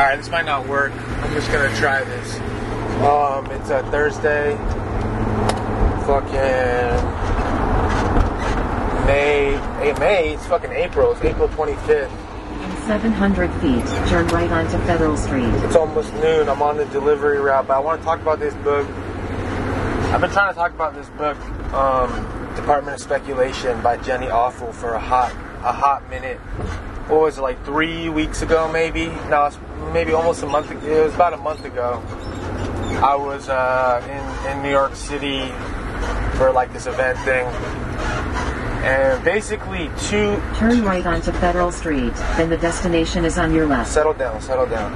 Alright, this might not work. I'm just gonna try this. Um, it's a Thursday. Fucking May. Hey, May. It's fucking April. It's April 25th. In 700 feet, turn right onto Federal Street. It's almost noon. I'm on the delivery route, but I want to talk about this book. I've been trying to talk about this book, um, Department of Speculation by Jenny Offill for a hot, a hot minute. What was it like three weeks ago, maybe? No, it's maybe almost a month. Ago. It was about a month ago. I was uh, in in New York City for like this event thing, and basically two Turn right onto Federal Street, then the destination is on your left. settle down, settle down.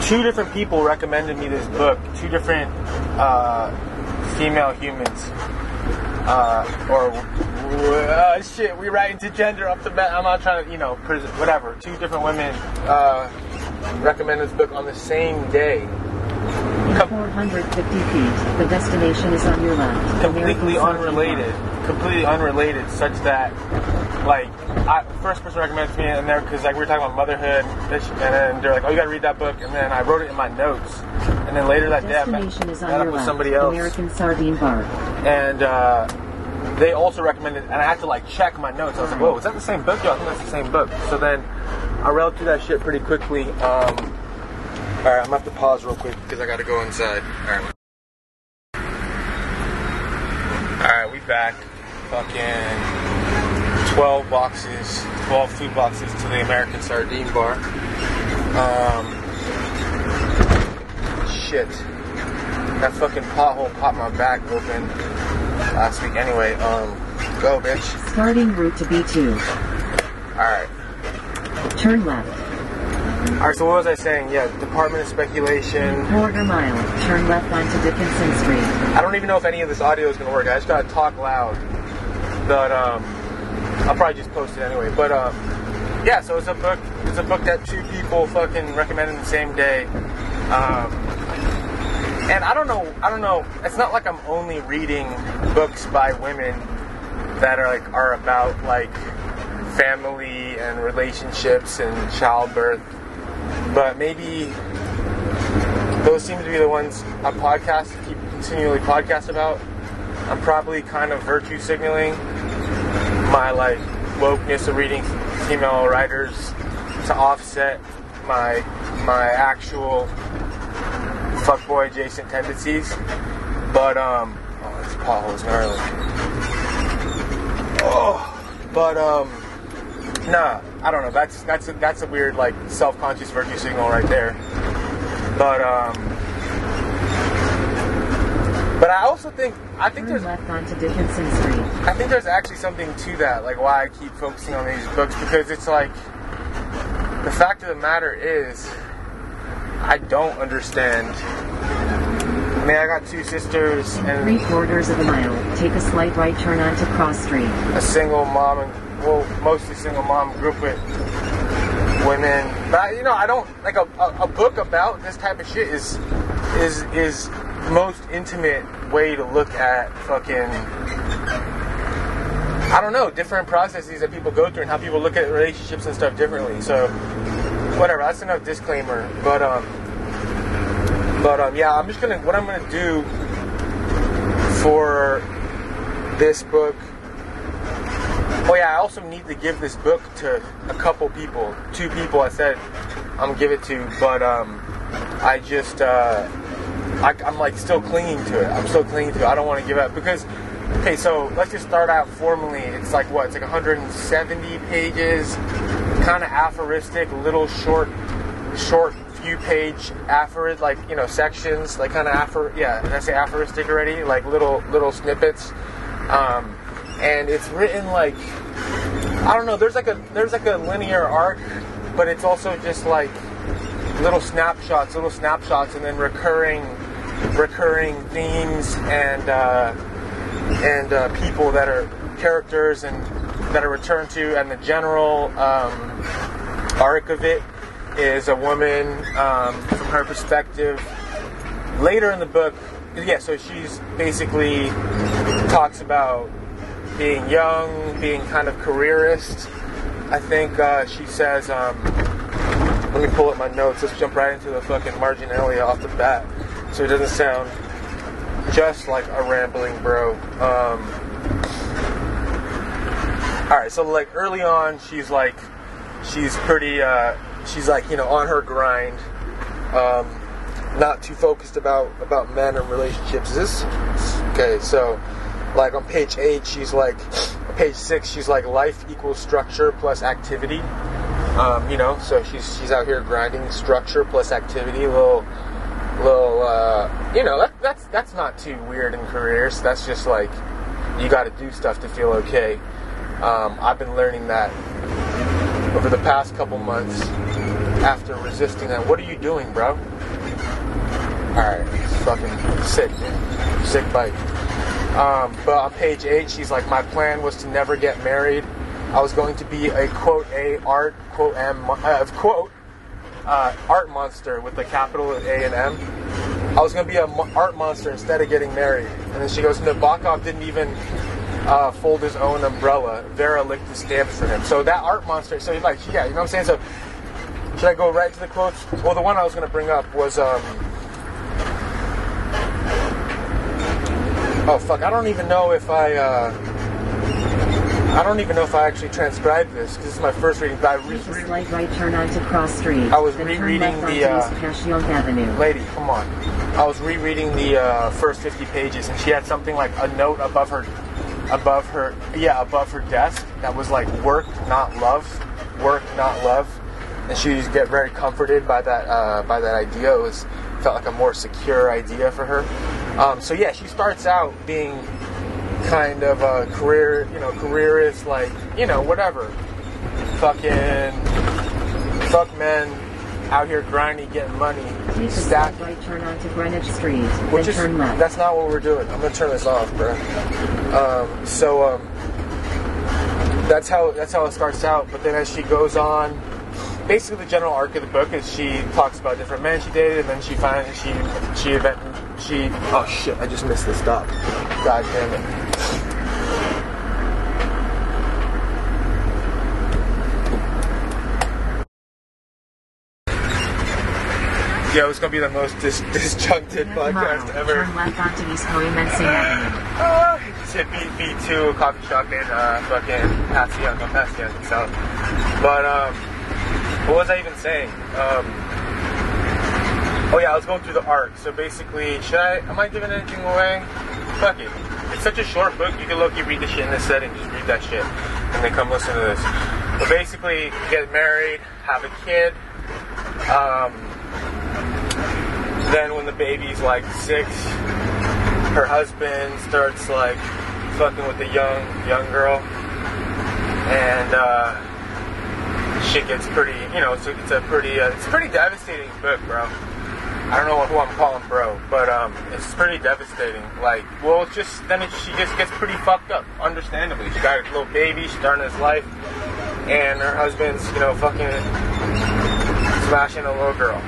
Two different people recommended me this book. Two different uh, female humans. Uh, or uh, shit, we right into gender up the bat. I'm not trying to, you know, whatever. Two different women uh, recommended this book on the same day. In 450 feet, the destination is on your left. completely unrelated, completely unrelated, such that like I, the first person recommended me in there because like we were talking about motherhood, and then they're like, "Oh, you got to read that book," and then I wrote it in my notes, and then later that day I met, Destination is on met up with somebody else, American Sardine Bar. and uh, they also recommended, and I had to like check my notes. I was like, "Whoa, is that the same book?" Yeah, I think that's the same book. So then I read through that shit pretty quickly. Um, all right, I'm gonna have to pause real quick because I gotta go inside. All right. All right, we back. Fucking 12 boxes, 12 food boxes to the American Sardine Bar. Um, shit. That fucking pothole popped my back open last week. Anyway, um, go, bitch. Starting route to B2. Alright. Turn left. Alright, so what was I saying? Yeah, Department of Speculation. Quarter mile. Turn left onto Dickinson Street. I don't even know if any of this audio is gonna work. I just gotta talk loud. But um, I'll probably just post it anyway. But um, yeah. So it's a book. It's a book that two people fucking recommended the same day. Um, and I don't know. I don't know. It's not like I'm only reading books by women that are like are about like family and relationships and childbirth. But maybe those seem to be the ones I podcast keep continually podcast about. I'm probably kind of virtue signaling my like wokeness of reading female writers to offset my my actual fuckboy adjacent tendencies. But um oh this pothole's gnarly. Oh but um nah, I don't know. That's that's a, that's a weird like self-conscious virtue signal right there. But um but I also think I think Turn there's left onto Dickinson Street. I think there's actually something to that, like why I keep focusing on these books because it's like the fact of the matter is I don't understand. I mean, I got two sisters and three quarters of a mile, take a slight right turn onto Cross Street. a single mom and well, mostly single mom group with women. But I, you know, I don't like a, a, a book about this type of shit is is is the most intimate way to look at fucking I don't know different processes that people go through and how people look at relationships and stuff differently. So whatever, that's enough disclaimer. But um, but um, yeah, I'm just gonna what I'm gonna do for this book. Oh yeah, I also need to give this book to a couple people, two people. I said I'm gonna give it to, but um, I just uh, I, I'm like still clinging to it. I'm still clinging to it. I don't want to give up because okay, so let's just start out formally. It's like what? It's like 170 pages, kind of aphoristic, little short, short few page aphorid, like you know sections, like kind of aphor. Yeah, did I say aphoristic already? Like little little snippets. Um, and it's written like I don't know. There's like a there's like a linear arc, but it's also just like little snapshots, little snapshots, and then recurring recurring themes and uh, and uh, people that are characters and that are returned to, and the general um, arc of it is a woman um, from her perspective. Later in the book, yeah, so she's basically talks about being young, being kind of careerist. I think uh, she says um, let me pull up my notes. Let's jump right into the fucking marginalia off the bat, so it doesn't sound just like a rambling bro. Um, all right, so like early on, she's like, she's pretty, uh, she's like you know on her grind, um, not too focused about about men and relationships. Is this okay? So like on page eight, she's like, page six, she's like life equals structure plus activity. Um, you know, so she's she's out here grinding structure plus activity, little little uh, you know that, that's that's not too weird in careers. That's just like you got to do stuff to feel okay. Um, I've been learning that over the past couple months after resisting that. What are you doing, bro? All right, it's fucking sick, sick bite. Um, but on page eight, she's like, my plan was to never get married. I was going to be a quote a art quote m uh, quote uh, art monster with the capital A and M. I was going to be an art monster instead of getting married. And then she goes, Nabokov didn't even uh, fold his own umbrella. Vera licked the stamps for him. So that art monster. So he's like, yeah, you know what I'm saying. So should I go right to the quotes? Well, the one I was going to bring up was. Um, oh fuck! I don't even know if I. Uh, I don't even know if I actually transcribed this because this is my first reading. But I a slight right turn onto Cross Street. I was rereading the, uh, lady, come on. I was rereading the uh, first 50 pages, and she had something like a note above her, above her, yeah, above her desk that was like work, not love, work, not love, and she would get very comforted by that, uh, by that idea. It was felt like a more secure idea for her. Um, so yeah, she starts out being kind of a career, you know, careerist, like you know, whatever, fucking, fuck men out here grinding, getting money, Take a slight stacking. right turn onto Greenwich Street. Which is turn left. that's not what we're doing. I'm gonna turn this off, bro. Um, so um, that's how that's how it starts out. But then as she goes on, basically the general arc of the book is she talks about different men she dated, and then she finds she she event she oh shit I just missed the stop. God damn it. Yeah, it's gonna be the most dis- disjuncted Tomorrow, podcast ever. turn left onto East Moyamensing Avenue. Uh, beat beat to a coffee shop in uh, fucking Passyunk, on Passyunk itself. But um, what was I even saying? Um, oh yeah, I was going through the arc. So basically, should I? Am I giving anything away? Fuck it. It's such a short book. You can look, you read the shit in this setting. Just read that shit, and then come listen to this. But basically, get married, have a kid. Um, then when the baby's like six, her husband starts like fucking with a young young girl, and uh, shit gets pretty. You know, it's a, it's a pretty uh, it's a pretty devastating book, bro. I don't know who I'm calling bro, but um, it's pretty devastating. Like, well, just then it, she just gets pretty fucked up. Understandably, she got a little baby, she's starting his life, and her husband's you know fucking smashing a little girl.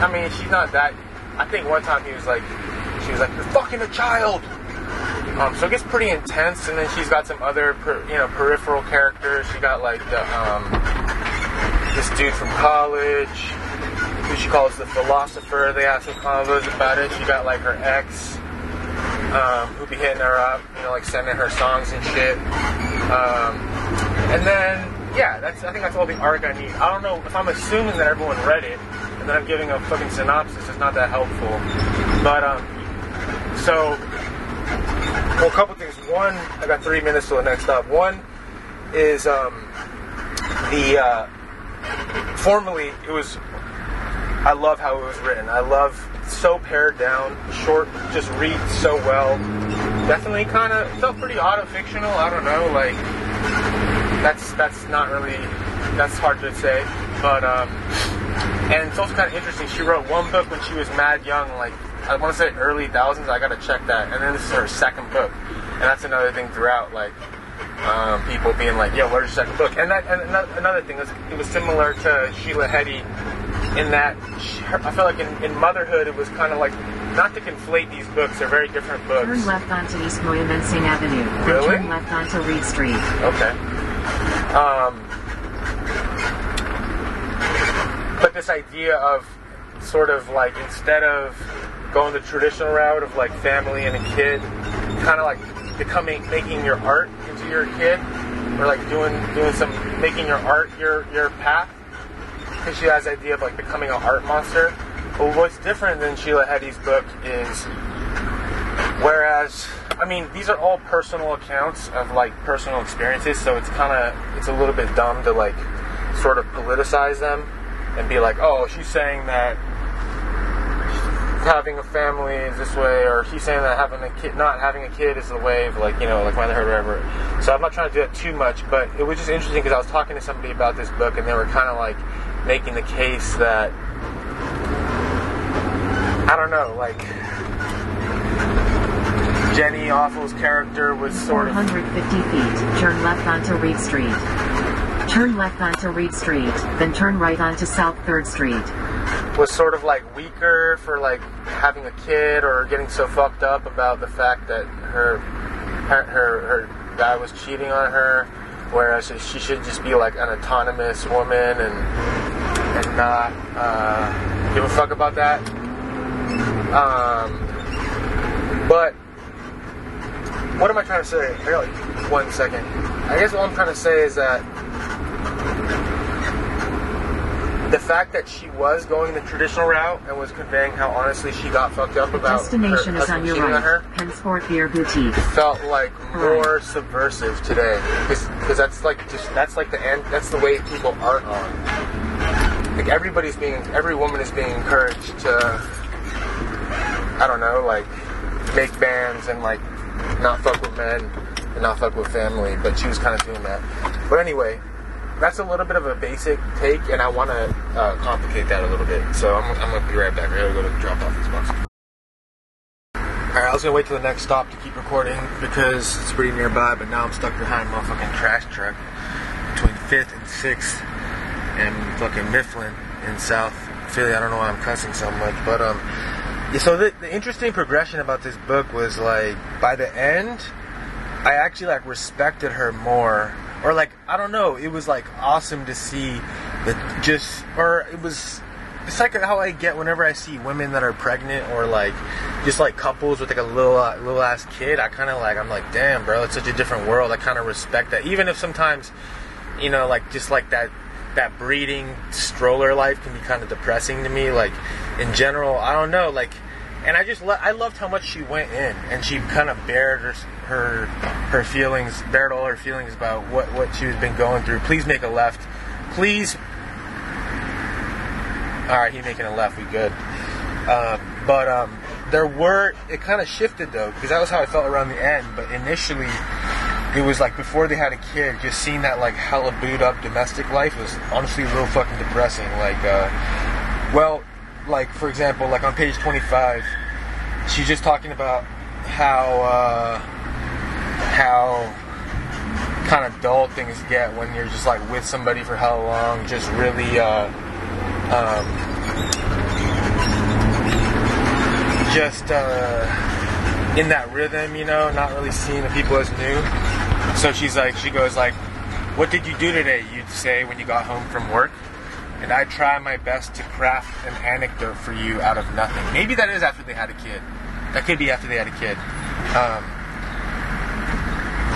I mean, she's not that. I think one time he was like, she was like, "You're fucking a child." Um, so it gets pretty intense, and then she's got some other, per, you know, peripheral characters. She got like the um, this dude from college, who she calls the philosopher. They have some convos about it. She got like her ex, um, who be hitting her up, you know, like sending her songs and shit. Um, and then, yeah, that's I think that's all the arc I need. I don't know if I'm assuming that everyone read it, then I'm giving a fucking synopsis. It's not that helpful. But um, so well, a couple things. One, I got three minutes till the next stop. One is um, the uh, formally it was. I love how it was written. I love so pared down, short, just reads so well. Definitely kind of felt pretty auto-fictional. I don't know, like that's that's not really that's hard to say, but um, and it's also kind of interesting. She wrote one book when she was mad young, like I want to say early thousands. I got to check that, and then this is her second book, and that's another thing throughout, like um, people being like, "Yeah, where's your second book?" And that and another thing is it was similar to Sheila Heti in that she, her, I feel like in, in motherhood it was kind of like not to conflate these books; they're very different books. Turn left onto East Moyamensing Avenue. Really? turn left onto Reed Street. Okay. Um, but this idea of sort of like instead of going the traditional route of like family and a kid, kind of like becoming making your art into your kid, or like doing doing some making your art your your path. Because she has the idea of like becoming an art monster. But what's different than Sheila Heti's book is, whereas I mean these are all personal accounts of like personal experiences, so it's kind of it's a little bit dumb to like sort of politicize them and be like, oh, she's saying that having a family is this way, or he's saying that having a kid, not having a kid is the way of like, you know, like motherhood or whatever. So I'm not trying to do that too much, but it was just interesting because I was talking to somebody about this book and they were kind of like making the case that, I don't know, like, Jenny Offill's character was sort of 450 feet, turn left onto Reed Street. Turn left onto Reed Street, then turn right onto South 3rd Street. was sort of like weaker for like having a kid or getting so fucked up about the fact that her her her, her guy was cheating on her, whereas she should just be like an autonomous woman and and not uh, give a fuck about that. Um, but what am I trying to say? I got like one second. I guess what I'm trying to say is that the fact that she was going the traditional route and was conveying how honestly she got fucked up about Destination her is on your on her right. Pennsport Beer Boutique. felt like more subversive today because that's like just that's like the end that's the way people are on like everybody's being every woman is being encouraged to I don't know like make bands and like not fuck with men and not fuck with family but she was kind of doing that. But anyway that's a little bit of a basic take and I want to uh, complicate that a little bit. So I'm, I'm gonna be right back. I gotta go to drop off this box Alright, I was gonna wait till the next stop to keep recording because it's pretty nearby, but now I'm stuck behind a motherfucking trash truck between 5th and 6th and fucking Mifflin in South Philly. I don't know why I'm cussing so much, but um, yeah, so the, the interesting progression about this book was like by the end, I actually like respected her more, or like I don't know, it was like awesome to see that just, or it was it's like how I get whenever I see women that are pregnant or like just like couples with like a little uh, little ass kid. I kind of like I'm like, damn, bro, it's such a different world. I kind of respect that, even if sometimes, you know, like just like that that breeding stroller life can be kind of depressing to me. Like in general, I don't know, like. And I just lo- I loved how much she went in, and she kind of bared her her her feelings, bared all her feelings about what what she was been going through. Please make a left. Please all right, he making a left. We good. Uh, but um, there were. It kind of shifted though, because that was how I felt around the end. But initially, it was like before they had a kid, just seeing that like hella booed up domestic life was honestly a little fucking depressing. Like, uh, well, like for example, like on page twenty-five, she's just talking about how uh, how kind of dull things get when you're just like with somebody for how long, just really. Uh, um, just uh, in that rhythm, you know, not really seeing the people as new. So she's like, she goes like, "What did you do today?" You'd say when you got home from work, and I try my best to craft an anecdote for you out of nothing. Maybe that is after they had a kid. That could be after they had a kid. Um,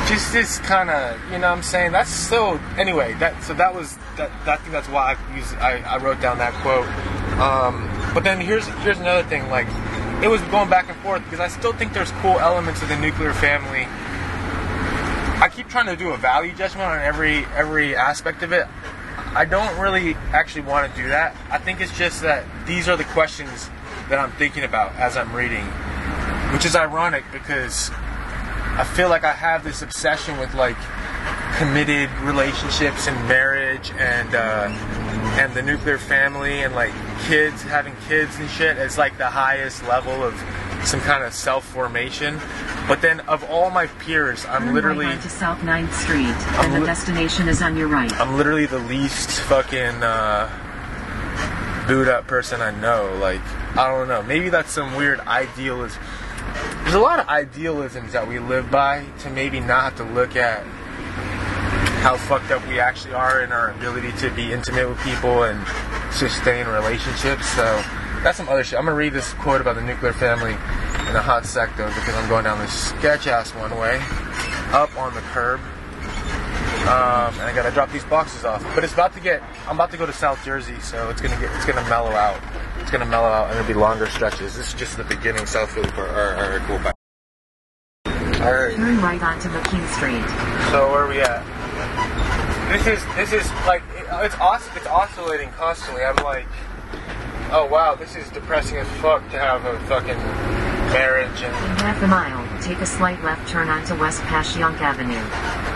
just this kind of, you know, what I'm saying that's so. Anyway, that so that was that. I think that's why I used. I, I wrote down that quote. Um, but then here's here's another thing. Like, it was going back and forth because I still think there's cool elements of the nuclear family. I keep trying to do a value judgment on every every aspect of it. I don't really actually want to do that. I think it's just that these are the questions that I'm thinking about as I'm reading, which is ironic because I feel like I have this obsession with like committed relationships and marriage and uh, and the nuclear family and like kids having kids and shit as like the highest level of some kind of self formation. But then of all my peers, I'm Turn literally right onto South 9th Street, I'm and the li- destination is on your right. I'm literally the least fucking uh, booed up person I know. Like, I don't know. Maybe that's some weird idealism. There's a lot of idealisms that we live by to maybe not have to look at how fucked up we actually are in our ability to be intimate with people and sustain relationships. So that's some other shit. I'm gonna read this quote about the nuclear family in a hot sec though, because I'm going down this sketch ass one way, up on the curb. Um, and I gotta drop these boxes off. But it's about to get. I'm about to go to South Jersey, so it's gonna get. It's gonna mellow out. It's gonna mellow out, and it'll be longer stretches. This is just the beginning, South Philly right, all right, cool. Bye. All right. Turn right onto McKean Street. So where are we at? This is this is like it- it's os- it's oscillating constantly. I'm like, oh wow, this is depressing as fuck to have a fucking marriage and half a mile, take a slight left turn onto West Passyunk Avenue.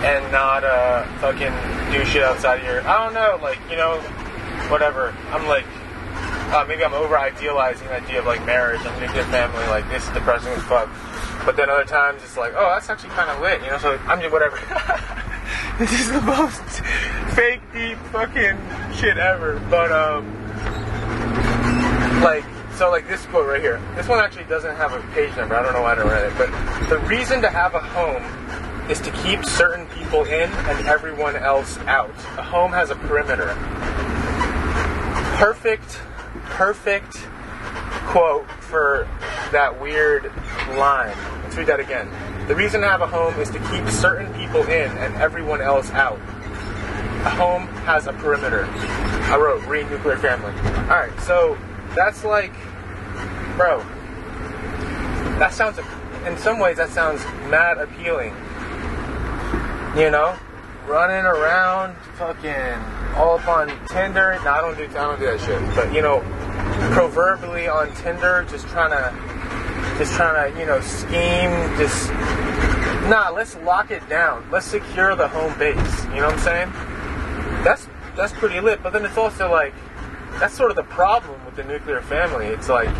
and not uh fucking do shit outside of your. I don't know, like you know, whatever. I'm like. Uh, maybe I'm over idealizing the idea of like marriage and nuclear family. Like this is depressing as fuck. But then other times it's like, oh, that's actually kind of lit, you know. So I'm just whatever. this is the most fake deep fucking shit ever. But um, like so like this quote right here. This one actually doesn't have a page number. I don't know why I didn't write it. But the reason to have a home is to keep certain people in and everyone else out. A home has a perimeter. Perfect, perfect quote for that weird line. Let's read that again. The reason to have a home is to keep certain people in and everyone else out. A home has a perimeter. I wrote read nuclear family. Alright, so that's like bro. That sounds in some ways that sounds mad appealing. You know? Running around fucking all up on Tinder. No, I don't do I don't do that shit. But you know, proverbially on Tinder, just trying to just trying to, you know, scheme, just nah, let's lock it down. Let's secure the home base. You know what I'm saying? That's that's pretty lit. But then it's also like that's sort of the problem the nuclear family. It's like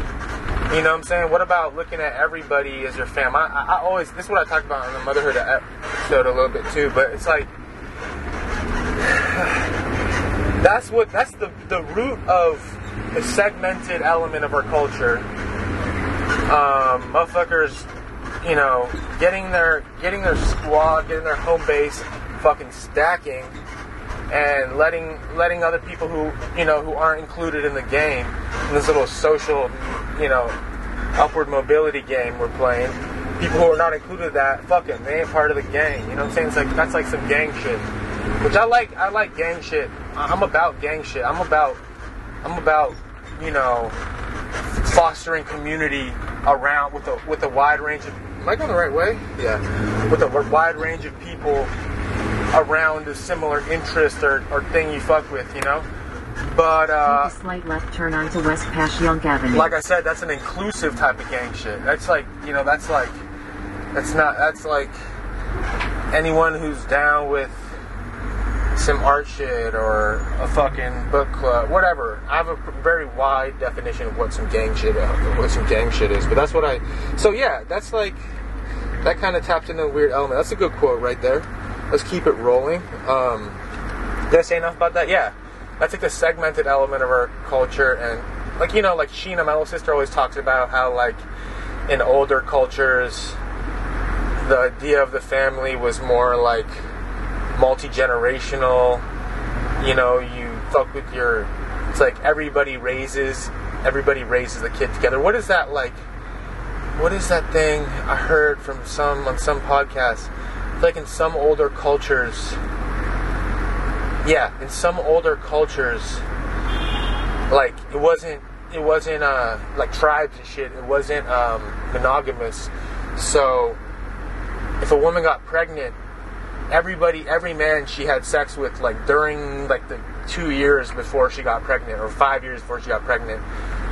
you know what I'm saying? What about looking at everybody as your fam? I, I, always this is what I talked about on the motherhood episode a little bit too, but it's like that's what that's the the root of the segmented element of our culture. Um, motherfuckers, you know, getting their getting their squad, getting their home base, fucking stacking, and letting letting other people who you know who aren't included in the game in this little social, you know, upward mobility game we're playing. People who are not included in that, fuck they ain't part of the gang. You know what I'm saying? It's like that's like some gang shit. Which I like. I like gang shit. I'm about gang shit. I'm about. I'm about. You know, fostering community around with a with a wide range of. Am I going the right way? Yeah. With a wide range of people around a similar interest or, or thing you fuck with. You know. But uh, Take a slight left turn onto West Passyunk Avenue. like I said, that's an inclusive type of gang shit. That's like, you know, that's like, that's not, that's like anyone who's down with some art shit or a fucking book club, whatever. I have a very wide definition of what some gang shit, what some gang shit is. But that's what I. So yeah, that's like that kind of tapped into a weird element. That's a good quote right there. Let's keep it rolling. Um, did I say enough about that? Yeah. That's like the segmented element of our culture, and like you know, like Sheena, my little sister, always talks about how like in older cultures, the idea of the family was more like multi generational. You know, you fuck with your. It's like everybody raises, everybody raises a kid together. What is that like? What is that thing I heard from some on some podcasts? It's like in some older cultures, yeah, in some older cultures, like it wasn't it wasn't uh like tribes and shit. It wasn't um monogamous. So if a woman got pregnant, everybody every man she had sex with like during like the two years before she got pregnant or five years before she got pregnant,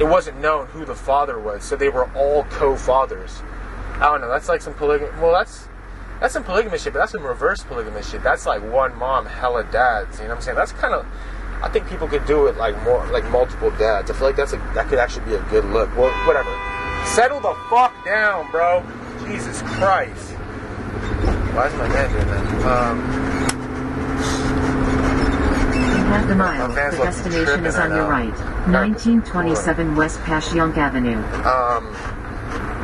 it wasn't known who the father was. So they were all co-fathers. I don't know. That's like some polygamy. Well, that's that's some polygamous shit, but that's some reverse polygamous shit. That's like one mom, hella dads. You know what I'm saying? That's kind of. I think people could do it like more, like multiple dads. I feel like that's a that could actually be a good look. Well, whatever. Settle the fuck down, bro. Jesus Christ. Why is my man doing that? Um, In half a mile, the destination is on your right. 1927 West Passyunk Avenue. Um,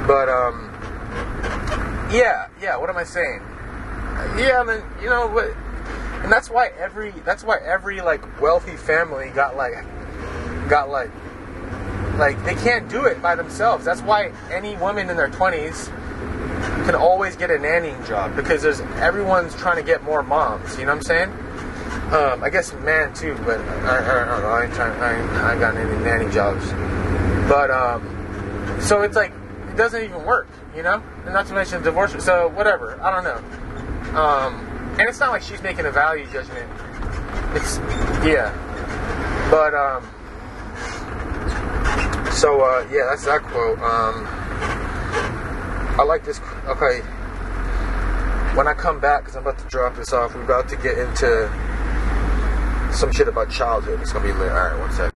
but um, yeah, yeah. What am I saying? Yeah, I mean, you know, but and that's why every that's why every like wealthy family got like got like like they can't do it by themselves. That's why any woman in their 20s can always get a nannying job because there's everyone's trying to get more moms. You know what I'm saying? Um, I guess man too, but I, I don't know. I ain't trying. I ain't, I ain't got any nanny jobs. But um, so it's like it doesn't even work. You know, and not to mention divorce. So whatever. I don't know. Um, and it's not like she's making a value judgment. It's yeah. But um, so uh, yeah, that's that quote. Um, I like this. Okay, when I come back, because I'm about to drop this off, we're about to get into some shit about childhood. It's gonna be lit. All right, one sec.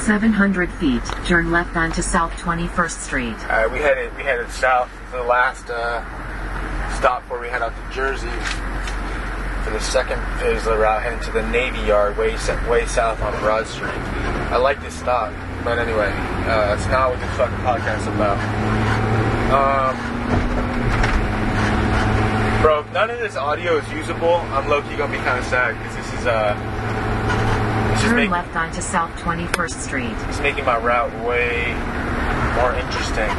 700 feet, turn left onto South 21st Street. All right, we headed we headed south. The last uh, stop before we head out to Jersey. The second is the route heading to the Navy Yard, way way south on Broad Street. I like this stop, but anyway, uh, that's not what this fucking podcast is about. Um, bro, if none of this audio is usable, I'm low key gonna be kind of sad because this is uh, Turn making left onto South 21st Street. it's making my route way more interesting.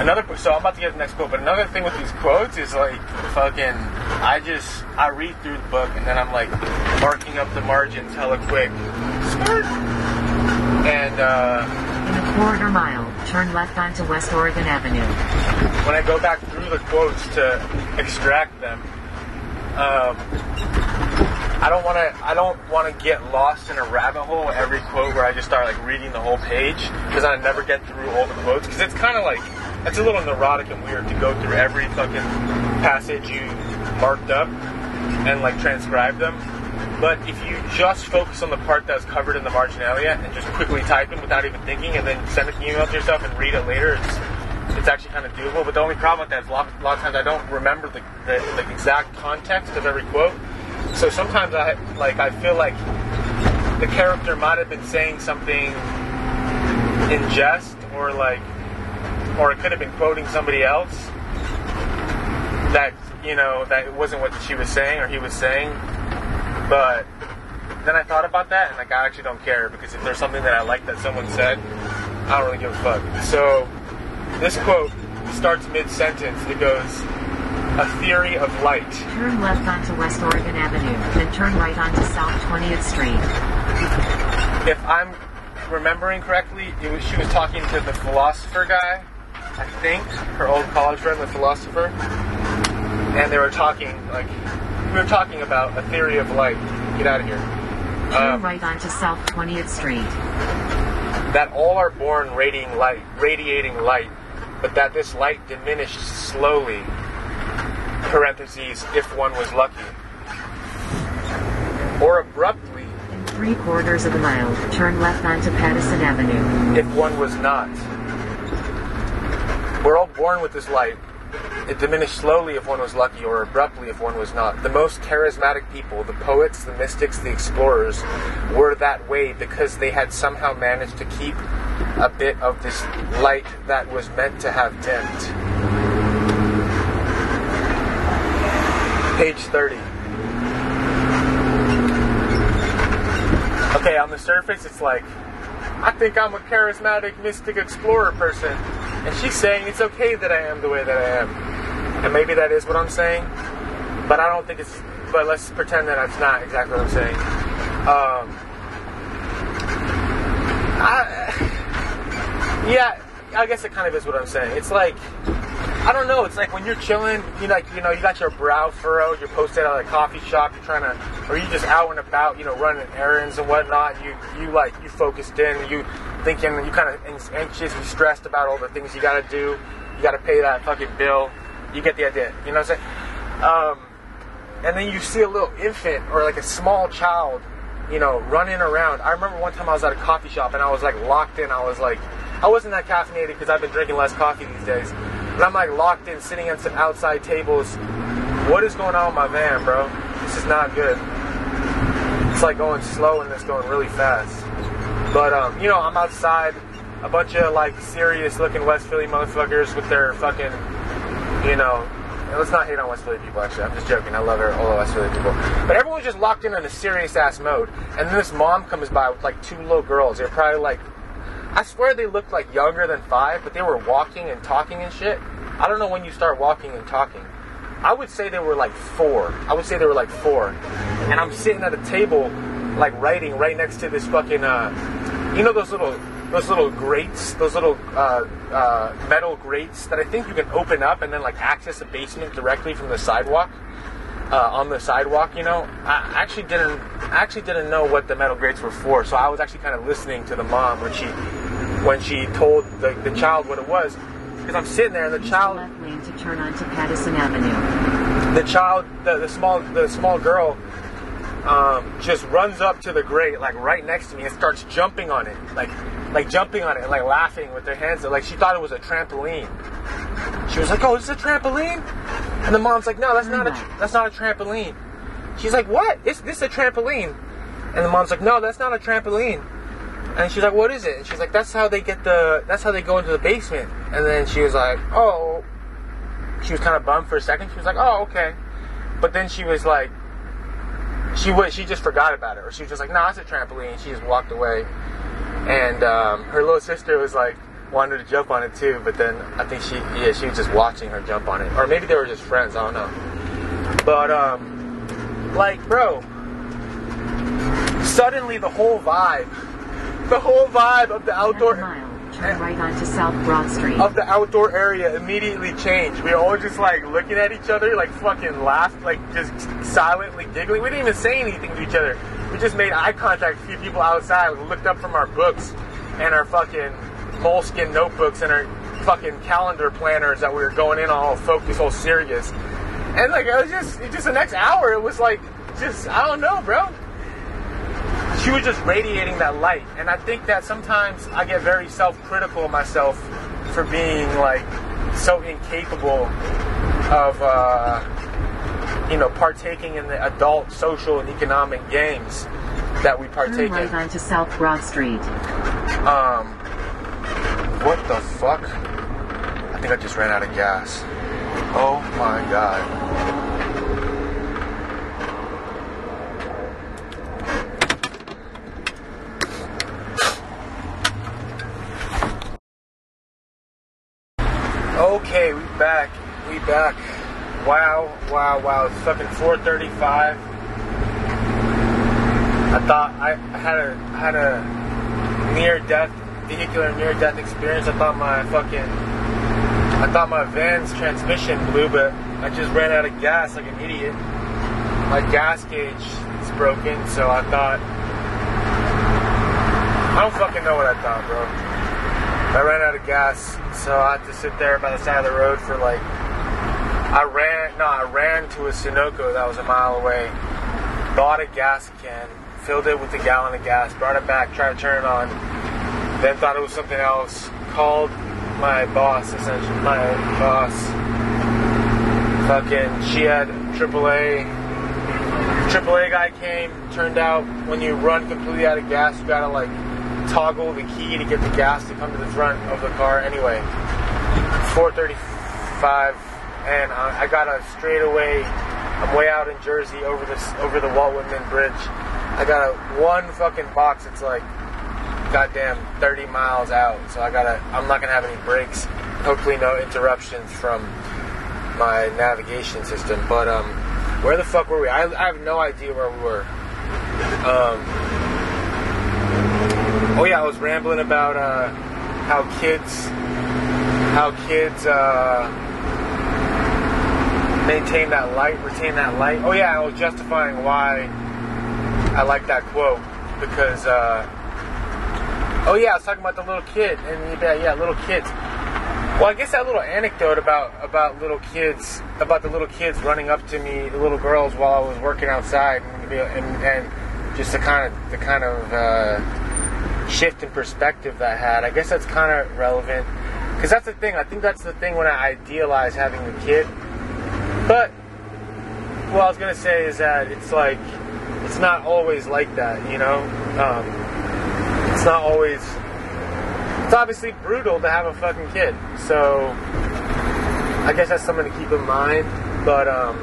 Another, so I'm about to get the next quote, but another thing with these quotes is like fucking. I just I read through the book and then I'm like marking up the margins hella quick, Skirt. and uh, In a quarter mile, turn left onto West Oregon Avenue. when I go back through the quotes to extract them, um, I don't want to. I don't want to get lost in a rabbit hole with every quote where I just start like reading the whole page because I never get through all the quotes because it's kind of like it's a little neurotic and weird to go through every fucking passage you marked up and like transcribe them. But if you just focus on the part that's covered in the marginalia and just quickly type it without even thinking and then send an email to yourself and read it later, it's it's actually kind of doable. But the only problem with that is a lot, a lot of times I don't remember the, the, the exact context of every quote. So sometimes I like I feel like the character might have been saying something in jest or like or it could have been quoting somebody else that you know that it wasn't what she was saying or he was saying. But then I thought about that and like I actually don't care because if there's something that I like that someone said I don't really give a fuck. So this quote starts mid-sentence. It goes a theory of light. Turn left onto West Oregon Avenue, then turn right onto South 20th Street. if I'm remembering correctly, it was, she was talking to the philosopher guy, I think, her old college friend, the philosopher, and they were talking like we were talking about a theory of light. Get out of here. Turn Um, right onto South 20th Street. that all are born radiating light, radiating light, but that this light diminished slowly. Parentheses, if one was lucky, or abruptly, In three quarters of a mile, turn left onto Pattison Avenue. if one was not. We're all born with this light. It diminished slowly if one was lucky, or abruptly if one was not. The most charismatic people, the poets, the mystics, the explorers, were that way because they had somehow managed to keep a bit of this light that was meant to have dimmed. Page 30. Okay, on the surface, it's like, I think I'm a charismatic, mystic explorer person. And she's saying it's okay that I am the way that I am. And maybe that is what I'm saying. But I don't think it's, but let's pretend that that's not exactly what I'm saying. Um, I, yeah, I guess it kind of is what I'm saying. It's like, I don't know. It's like when you're chilling, you like, you know, you got your brow furrowed, you're posted at a coffee shop, you're trying to, or you just out and about, you know, running errands and whatnot. You, you like, you focused in, you thinking, you kind of anxious, you stressed about all the things you got to do. You got to pay that fucking bill. You get the idea. You know what I'm saying? Um, and then you see a little infant or like a small child, you know, running around. I remember one time I was at a coffee shop and I was like locked in. I was like, I wasn't that caffeinated because I've been drinking less coffee these days. But I'm like locked in, sitting on some outside tables. What is going on with my van, bro? This is not good. It's like going slow and it's going really fast. But um, you know, I'm outside, a bunch of like serious looking West Philly motherfuckers with their fucking, you know, let's not hate on West Philly people. Actually, I'm just joking. I love all the West Philly people, but everyone's just locked in on a serious ass mode. And then this mom comes by with like two little girls. They're probably like, I swear they looked like younger than five, but they were walking and talking and shit. I don't know when you start walking and talking. I would say they were like four. I would say they were like four. And I'm sitting at a table, like writing right next to this fucking, uh, you know those little, those little grates, those little uh, uh, metal grates that I think you can open up and then like access a basement directly from the sidewalk. Uh, on the sidewalk, you know, I actually didn't, I actually didn't know what the metal grates were for. So I was actually kind of listening to the mom when she, when she told the, the child what it was, because I'm sitting there and the child, the left lane to turn onto Pattison Avenue. the child, the, the small, the small girl, um, just runs up to the grate, like right next to me, and starts jumping on it, like, like jumping on it, and like laughing with her hands, like she thought it was a trampoline. She was like, "Oh, this is a trampoline," and the mom's like, "No, that's not a, that's not a trampoline." She's like, "What? Is this a trampoline?" And the mom's like, "No, that's not a trampoline." And she's like, "What is it?" And she's like, "That's how they get the, that's how they go into the basement." And then she was like, "Oh." She was kind of bummed for a second. She was like, "Oh, okay," but then she was like, she was she just forgot about it, or she was just like, "Nah, it's a trampoline." She just walked away, and um, her little sister was like wanted to jump on it too, but then I think she yeah she was just watching her jump on it, or maybe they were just friends. I don't know, but um, like bro, suddenly the whole vibe, the whole vibe of the outdoor mile, turn right onto South Broad Street. of the outdoor area immediately changed. We were all just like looking at each other, like fucking laughed, like just silently giggling. We didn't even say anything to each other. We just made eye contact with a few people outside. We looked up from our books and our fucking moleskin notebooks and our fucking calendar planners that we were going in on all focused, all serious. And like it was just just the next hour, it was like just I don't know, bro she was just radiating that light. And I think that sometimes I get very self critical of myself for being like so incapable of, uh, you know, partaking in the adult social and economic games that we partake Turn right in. onto South Broad Street. Um, what the fuck? I think I just ran out of gas. Oh my god. Okay, we back. We back. Wow, wow, wow. It's fucking 435. I thought I, had a had a near death vehicular near death experience. I thought my fucking I thought my van's transmission blew, but I just ran out of gas like an idiot. My gas gauge is broken, so I thought I don't fucking know what I thought, bro. I ran out of gas, so I had to sit there by the side of the road for like I ran no, I ran to a Sunoco that was a mile away, bought a gas can, filled it with a gallon of gas, brought it back, tried to turn it on, then thought it was something else, called my boss, essentially my boss. Fucking she had AAA AAA guy came, turned out when you run completely out of gas, you gotta like toggle the key to get the gas to come to the front of the car. Anyway, 435, and I, I got a straightaway. I'm way out in Jersey over this over the Walt Whitman Bridge. I got a one fucking box. It's like goddamn 30 miles out, so I gotta. I'm not gonna have any breaks. Hopefully, no interruptions from my navigation system. But um, where the fuck were we? I, I have no idea where we were. Um, oh yeah, I was rambling about uh, how kids, how kids uh, maintain that light, retain that light. Oh yeah, I was justifying why I like that quote because. Uh, oh yeah, I was talking about the little kid and yeah, yeah, little kids. Well, I guess that little anecdote about about little kids, about the little kids running up to me, the little girls, while I was working outside, and, and, and just the kind of the kind of uh, shift in perspective that I had. I guess that's kind of relevant because that's the thing. I think that's the thing when I idealize having a kid. But what I was gonna say is that it's like it's not always like that, you know. Um, it's not always it's obviously brutal to have a fucking kid. So I guess that's something to keep in mind. But um,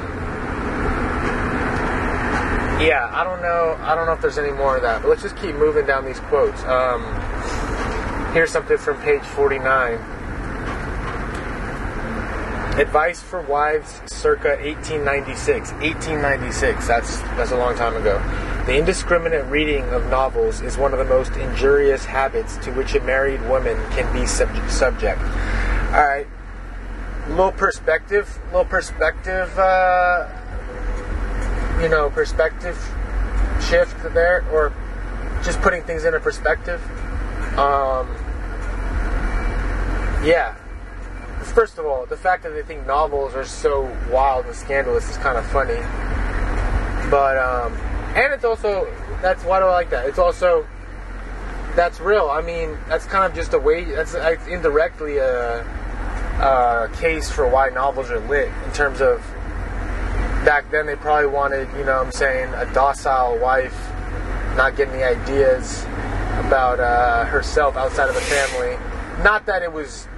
yeah, I don't know. I don't know if there's any more of that. But let's just keep moving down these quotes. Um, here's something from page 49. Advice for wives circa 1896. 1896. That's that's a long time ago. The indiscriminate reading of novels is one of the most injurious habits to which a married woman can be sub- subject. All right, little perspective, little perspective. Uh, you know, perspective shift there, or just putting things into perspective. Um, yeah. First of all, the fact that they think novels are so wild and scandalous is kind of funny. But um, and it's also that's why do I like that? It's also that's real. I mean, that's kind of just a way. That's that's indirectly a, a case for why novels are lit in terms of back then they probably wanted, you know, what I'm saying, a docile wife, not getting the ideas about uh, herself outside of the family. Not that it was.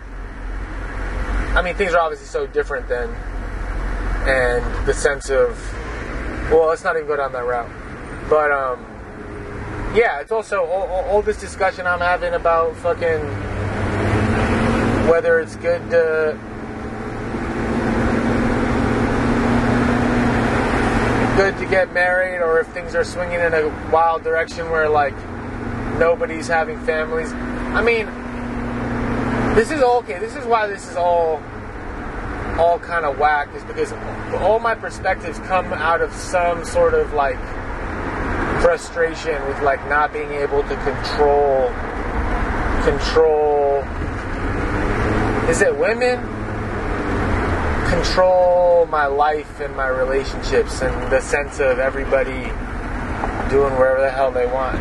I mean, things are obviously so different then, and the sense of. Well, let's not even go down that route. But um, yeah, it's also all, all, all this discussion I'm having about fucking whether it's good to good to get married or if things are swinging in a wild direction where like nobody's having families. I mean, this is all okay. This is why this is all all kind of whack is because all my perspectives come out of some sort of like frustration with like not being able to control control is it women control my life and my relationships and the sense of everybody doing wherever the hell they want.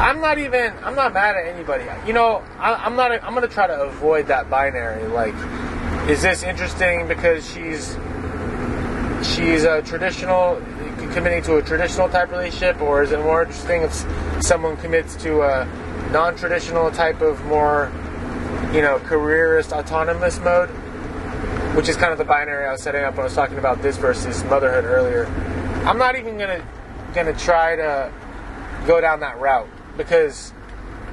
I'm not even i'm not mad at anybody. You know I, i'm not i'm gonna try to avoid that binary. Like is this interesting because she's she's a traditional committing to a traditional type relationship or is it more interesting if someone commits to a non-traditional type of more you know careerist autonomous mode which is kind of the binary i was setting up when i was talking about this versus motherhood earlier. I'm not even gonna gonna try to go down that route because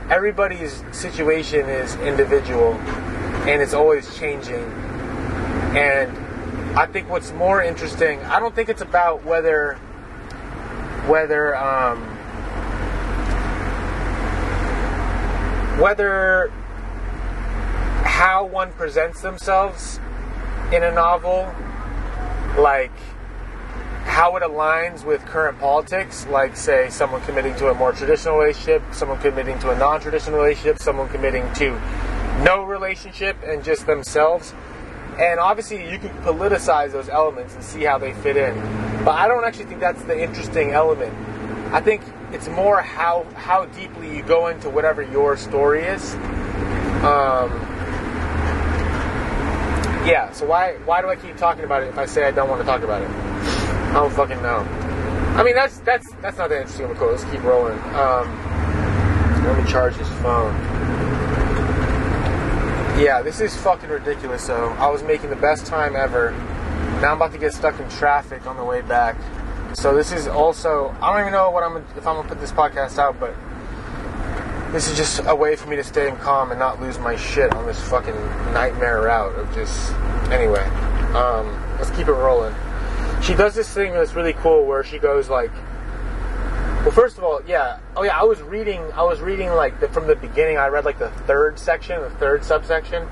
everybody's situation is individual and it's always changing. And I think what's more interesting, I don't think it's about whether whether um, whether how one presents themselves in a novel, like how it aligns with current politics, like say someone committing to a more traditional relationship, someone committing to a non-traditional relationship, someone committing to no relationship and just themselves. And obviously, you can politicize those elements and see how they fit in. But I don't actually think that's the interesting element. I think it's more how how deeply you go into whatever your story is. Um, yeah. So why why do I keep talking about it if I say I don't want to talk about it? I don't fucking know. I mean, that's that's that's not that interesting a quote. Let's keep rolling. Um, let me charge this phone. Yeah, this is fucking ridiculous. So I was making the best time ever. Now I'm about to get stuck in traffic on the way back. So this is also I don't even know what I'm if I'm gonna put this podcast out, but this is just a way for me to stay calm and not lose my shit on this fucking nightmare route of just anyway. Um, let's keep it rolling. She does this thing that's really cool where she goes like well, first of all, yeah. Oh, yeah. I was reading. I was reading like the, from the beginning. I read like the third section, the third subsection,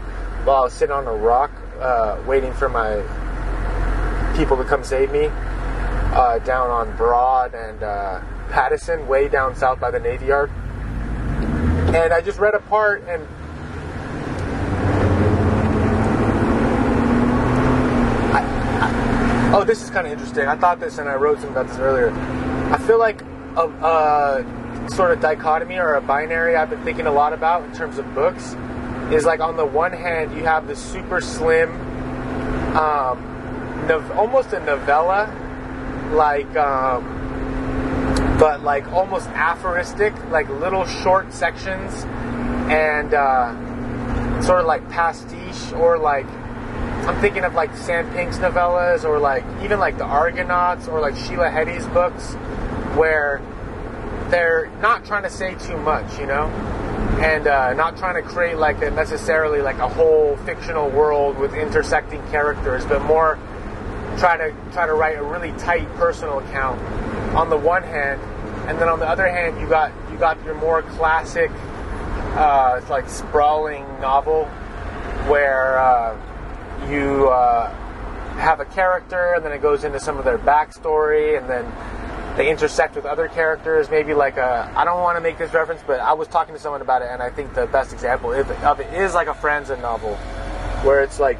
while I was sitting on a rock, uh, waiting for my people to come save me, uh, down on Broad and uh, Pattison, way down south by the Navy Yard. And I just read a part, and oh, this is kind of interesting. I thought this, and I wrote something about this earlier. I feel like a, a, sort of dichotomy or a binary I've been thinking a lot about in terms of books is like on the one hand you have the super slim, um, almost a novella, like, um, but like almost aphoristic, like little short sections, and uh, sort of like pastiche or like I'm thinking of like Sam Pink's novellas or like even like the Argonauts or like Sheila Heti's books where they're not trying to say too much, you know, and uh, not trying to create like a necessarily like a whole fictional world with intersecting characters, but more try to try to write a really tight personal account on the one hand, and then on the other hand, you got you got your more classic, uh, like sprawling novel where uh, you uh, have a character, and then it goes into some of their backstory, and then they intersect with other characters. Maybe like a I don't want to make this reference, but I was talking to someone about it, and I think the best example of it is like a Franzen novel, where it's like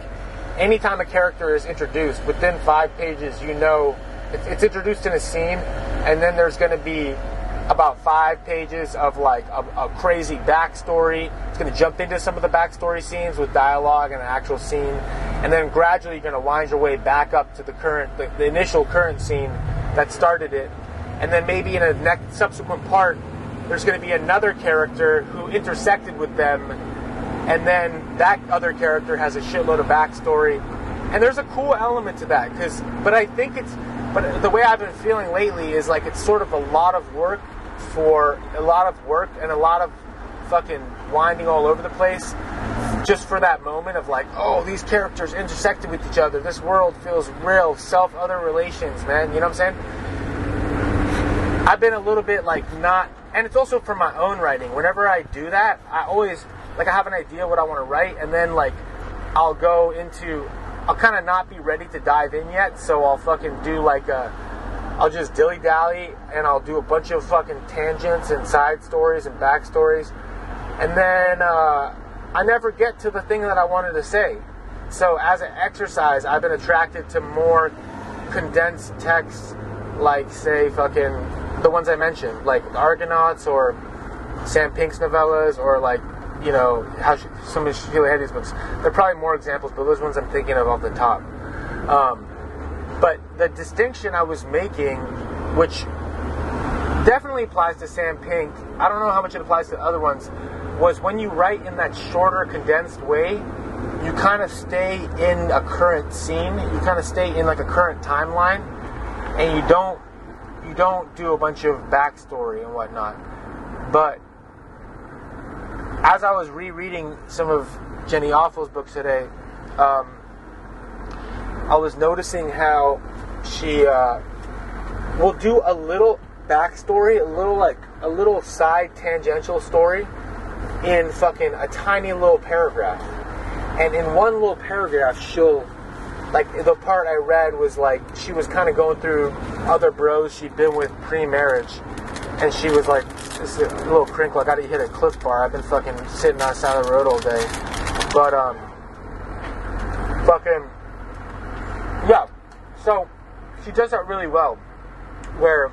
anytime a character is introduced, within five pages, you know it's, it's introduced in a scene, and then there's going to be about five pages of like a, a crazy backstory. It's going to jump into some of the backstory scenes with dialogue and an actual scene, and then gradually you're going to wind your way back up to the current, the, the initial current scene that started it, and then maybe in a next subsequent part, there's going to be another character who intersected with them, and then that other character has a shitload of backstory, and there's a cool element to that. Because, but I think it's, but the way I've been feeling lately is like it's sort of a lot of work for a lot of work and a lot of fucking winding all over the place just for that moment of like, oh, these characters intersected with each other. This world feels real, self other relations, man. You know what I'm saying? I've been a little bit like not, and it's also for my own writing. Whenever I do that, I always like I have an idea what I want to write, and then like I'll go into, I'll kind of not be ready to dive in yet, so I'll fucking do like a, I'll just dilly dally, and I'll do a bunch of fucking tangents and side stories and backstories, and then uh, I never get to the thing that I wanted to say. So as an exercise, I've been attracted to more condensed texts, like say fucking the ones I mentioned, like Argonauts or Sam Pink's novellas, or like you know how she, some of Sheila Heti's books. There are probably more examples, but those ones I'm thinking of off the top. Um, but the distinction I was making, which definitely applies to Sam Pink, I don't know how much it applies to other ones, was when you write in that shorter, condensed way, you kind of stay in a current scene. You kind of stay in like a current timeline, and you don't you don't do a bunch of backstory and whatnot. But as I was rereading some of Jenny Offill's books today, um, I was noticing how she uh, will do a little backstory, a little like a little side tangential story in fucking a tiny little paragraph. And in one little paragraph, she'll like the part I read was like she was kind of going through other bros she'd been with pre-marriage, and she was like, "This is a little crinkle. I got to hit a Clif Bar. I've been fucking sitting on the side of the road all day." But um, fucking yeah. So she does that really well, where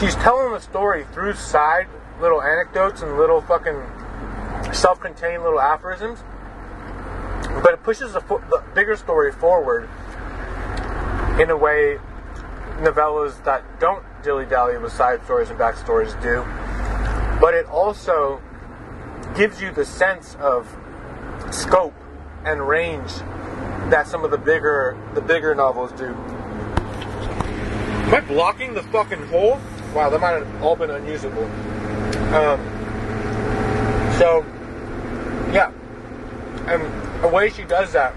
she's telling the story through side little anecdotes and little fucking self-contained little aphorisms, but it pushes the, fo- the bigger story forward in a way novellas that don't dilly-dally with side stories and backstories do. But it also gives you the sense of scope and range that some of the bigger the bigger novels do. Am I blocking the fucking hole? Wow, that might have all been unusable. Um, so, yeah. And the way she does that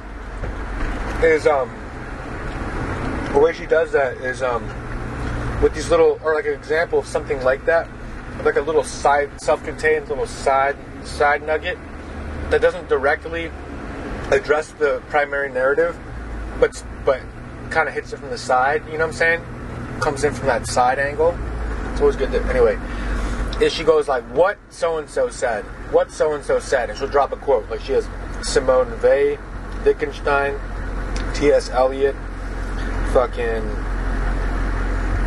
is, um, the way she does that is, um, with these little, or like an example of something like that, like a little side, self-contained little side, side nugget that doesn't directly address the primary narrative, but, but kind of hits it from the side, you know what I'm saying? Comes in from that side angle. It's always good to, anyway is she goes like, "What so and so said? What so and so said?" And she'll drop a quote like she has Simone Weil, Wittgenstein, T.S. Eliot, fucking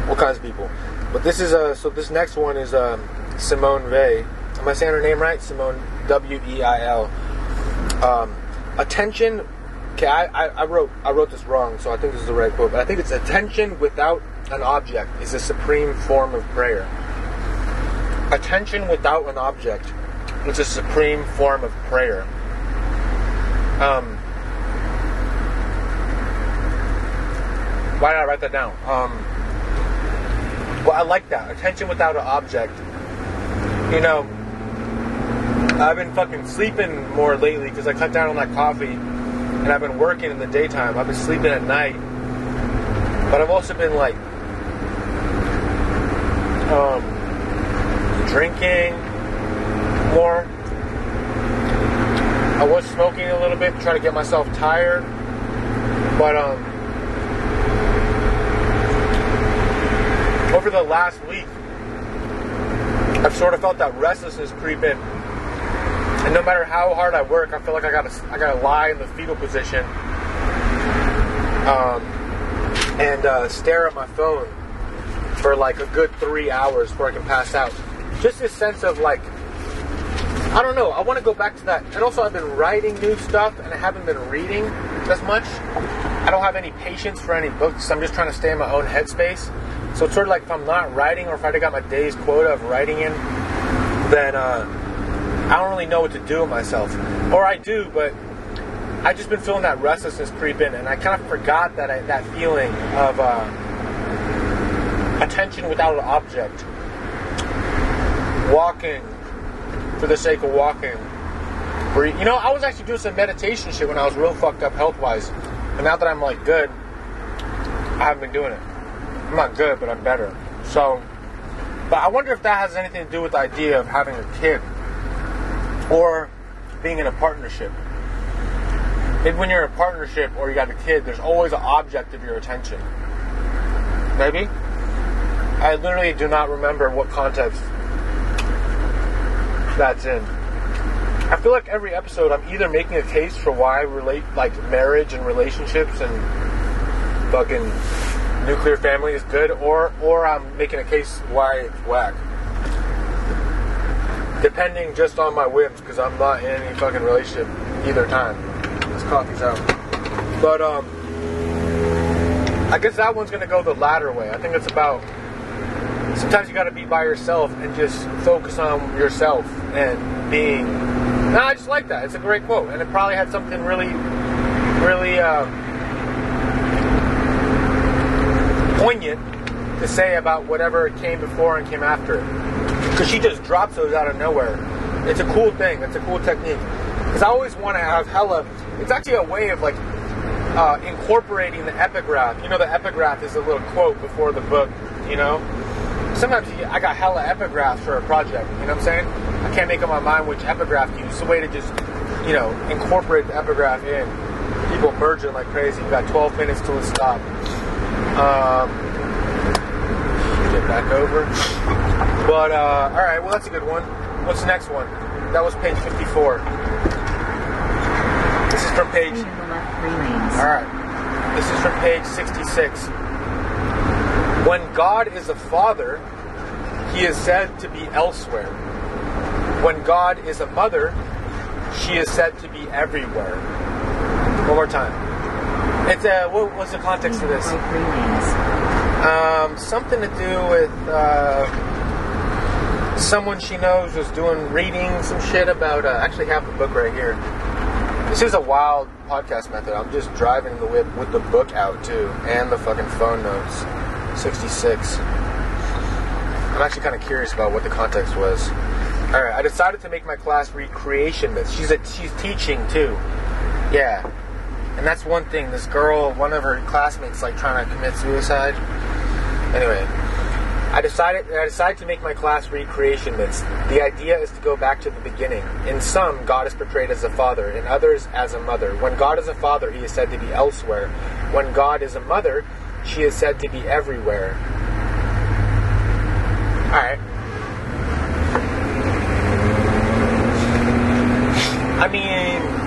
all kinds of people. But this is uh so this next one is um, Simone Weil. Am I saying her name right? Simone W E I L. Um, attention. Okay, I, I, I wrote I wrote this wrong, so I think this is the right quote. But I think it's attention without an object is a supreme form of prayer. Attention without an object is a supreme form of prayer. Um, why did I write that down? Um, well, I like that attention without an object. You know, I've been fucking sleeping more lately because I cut down on that coffee, and I've been working in the daytime. I've been sleeping at night, but I've also been like um, drinking more. I was smoking a little bit, trying to get myself tired, but um, over the last week, I've sort of felt that restlessness creep in. And no matter how hard I work, I feel like I gotta I gotta lie in the fetal position um, and uh, stare at my phone for like a good three hours before I can pass out. Just this sense of like I don't know. I want to go back to that. And also, I've been writing new stuff and I haven't been reading as much. I don't have any patience for any books. I'm just trying to stay in my own headspace. So it's sort of like if I'm not writing or if I got my day's quota of writing in, then uh, I don't really know what to do with myself. Or I do, but I've just been feeling that restlessness creep in, and I kind of forgot that I, that feeling of uh, attention without an object. Walking for the sake of walking. You know, I was actually doing some meditation shit when I was real fucked up health wise. And now that I'm like good, I haven't been doing it. I'm not good, but I'm better. So, but I wonder if that has anything to do with the idea of having a kid or being in a partnership. Maybe when you're in a partnership or you got a kid, there's always an object of your attention. Maybe? I literally do not remember what context that's in. I feel like every episode I'm either making a case for why relate like marriage and relationships and fucking nuclear family is good, or or I'm making a case why it's whack. Depending just on my whims, because I'm not in any fucking relationship either time. This coffee's out. But um I guess that one's gonna go the latter way. I think it's about sometimes you gotta be by yourself and just focus on yourself and being no, I just like that. It's a great quote. And it probably had something really really um, poignant to say about whatever came before and came after it. Because she just drops those out of nowhere. It's a cool thing. It's a cool technique. Because I always want to have hella. It's actually a way of like uh, incorporating the epigraph. You know, the epigraph is a little quote before the book. You know, sometimes you, I got hella epigraphs for a project. You know what I'm saying? I can't make up my mind which epigraph to use. It's a way to just, you know, incorporate the epigraph in. People merge it like crazy. You've got 12 minutes till it stops. Um, get back over. But uh, all right, well that's a good one. What's the next one? That was page 54. This is from page. Turn to the left three lanes. All right. This is from page 66. When God is a father, he is said to be elsewhere. When God is a mother, she is said to be everywhere. One more time. It's uh, what was the context of this? Um, something to do with uh, someone she knows was doing reading some shit about. Uh, actually, have the book right here. This is a wild podcast method. I'm just driving the whip with the book out too, and the fucking phone notes. 66. I'm actually kind of curious about what the context was. All right, I decided to make my class read creation myths. She's a she's teaching too. Yeah, and that's one thing. This girl, one of her classmates, like trying to commit suicide. Anyway, I decided I decided to make my class read creation myths. The idea is to go back to the beginning. In some, God is portrayed as a father, in others as a mother. When God is a father, he is said to be elsewhere. When God is a mother, she is said to be everywhere. All right. I mean,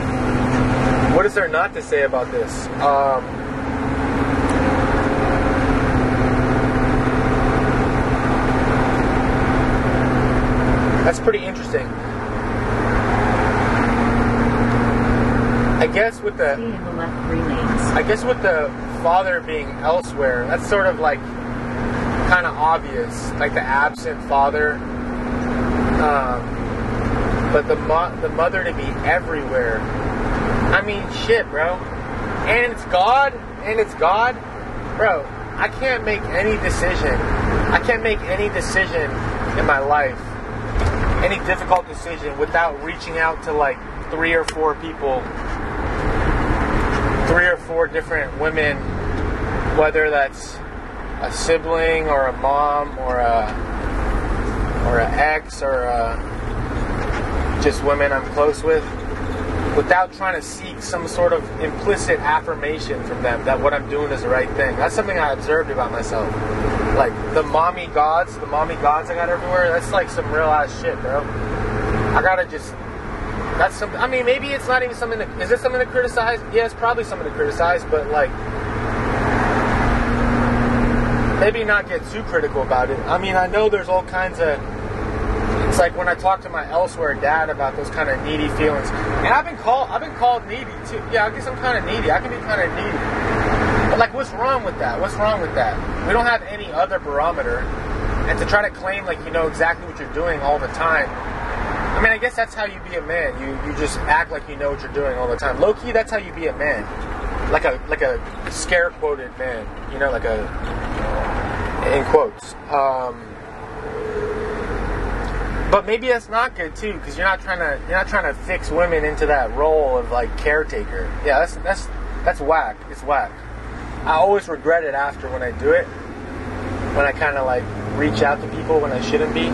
what is there not to say about this? Um, that's pretty interesting. I guess with the Stay in the left three lanes. I guess with the father being elsewhere, that's sort of like kind of obvious, like the absent father. Um, but the mo- the mother to be everywhere. I mean, shit, bro. And it's God, and it's God, bro. I can't make any decision. I can't make any decision in my life, any difficult decision, without reaching out to like three or four people, three or four different women, whether that's a sibling or a mom or a or an ex or a, just women I'm close with, without trying to seek some sort of implicit affirmation from them that what I'm doing is the right thing. That's something I observed about myself. Like the mommy gods, the mommy gods I got everywhere. That's like some real ass shit, bro. I gotta just. That's something. I mean, maybe it's not even something. To, is it something to criticize? Yeah, it's probably something to criticize, but like maybe not get too critical about it. I mean, I know there's all kinds of. It's like when I talk to my elsewhere dad about those kind of needy feelings, and I've been called, I've been called needy too. Yeah, I guess I'm kind of needy. I can be kind of needy. But like, what's wrong with that? What's wrong with that? We don't have any other barometer, and to try to claim like you know exactly what you're doing all the time. I mean, I guess that's how you be a man. You you just act like you know what you're doing all the time. Low key, that's how you be a man. Like a like a scare quoted man. You know, like a in quotes. Um, but maybe that's not good too, because you're not trying to you're not trying to fix women into that role of like caretaker. Yeah, that's that's that's whack. It's whack. I always regret it after when I do it, when I kind of like reach out to people when I shouldn't be.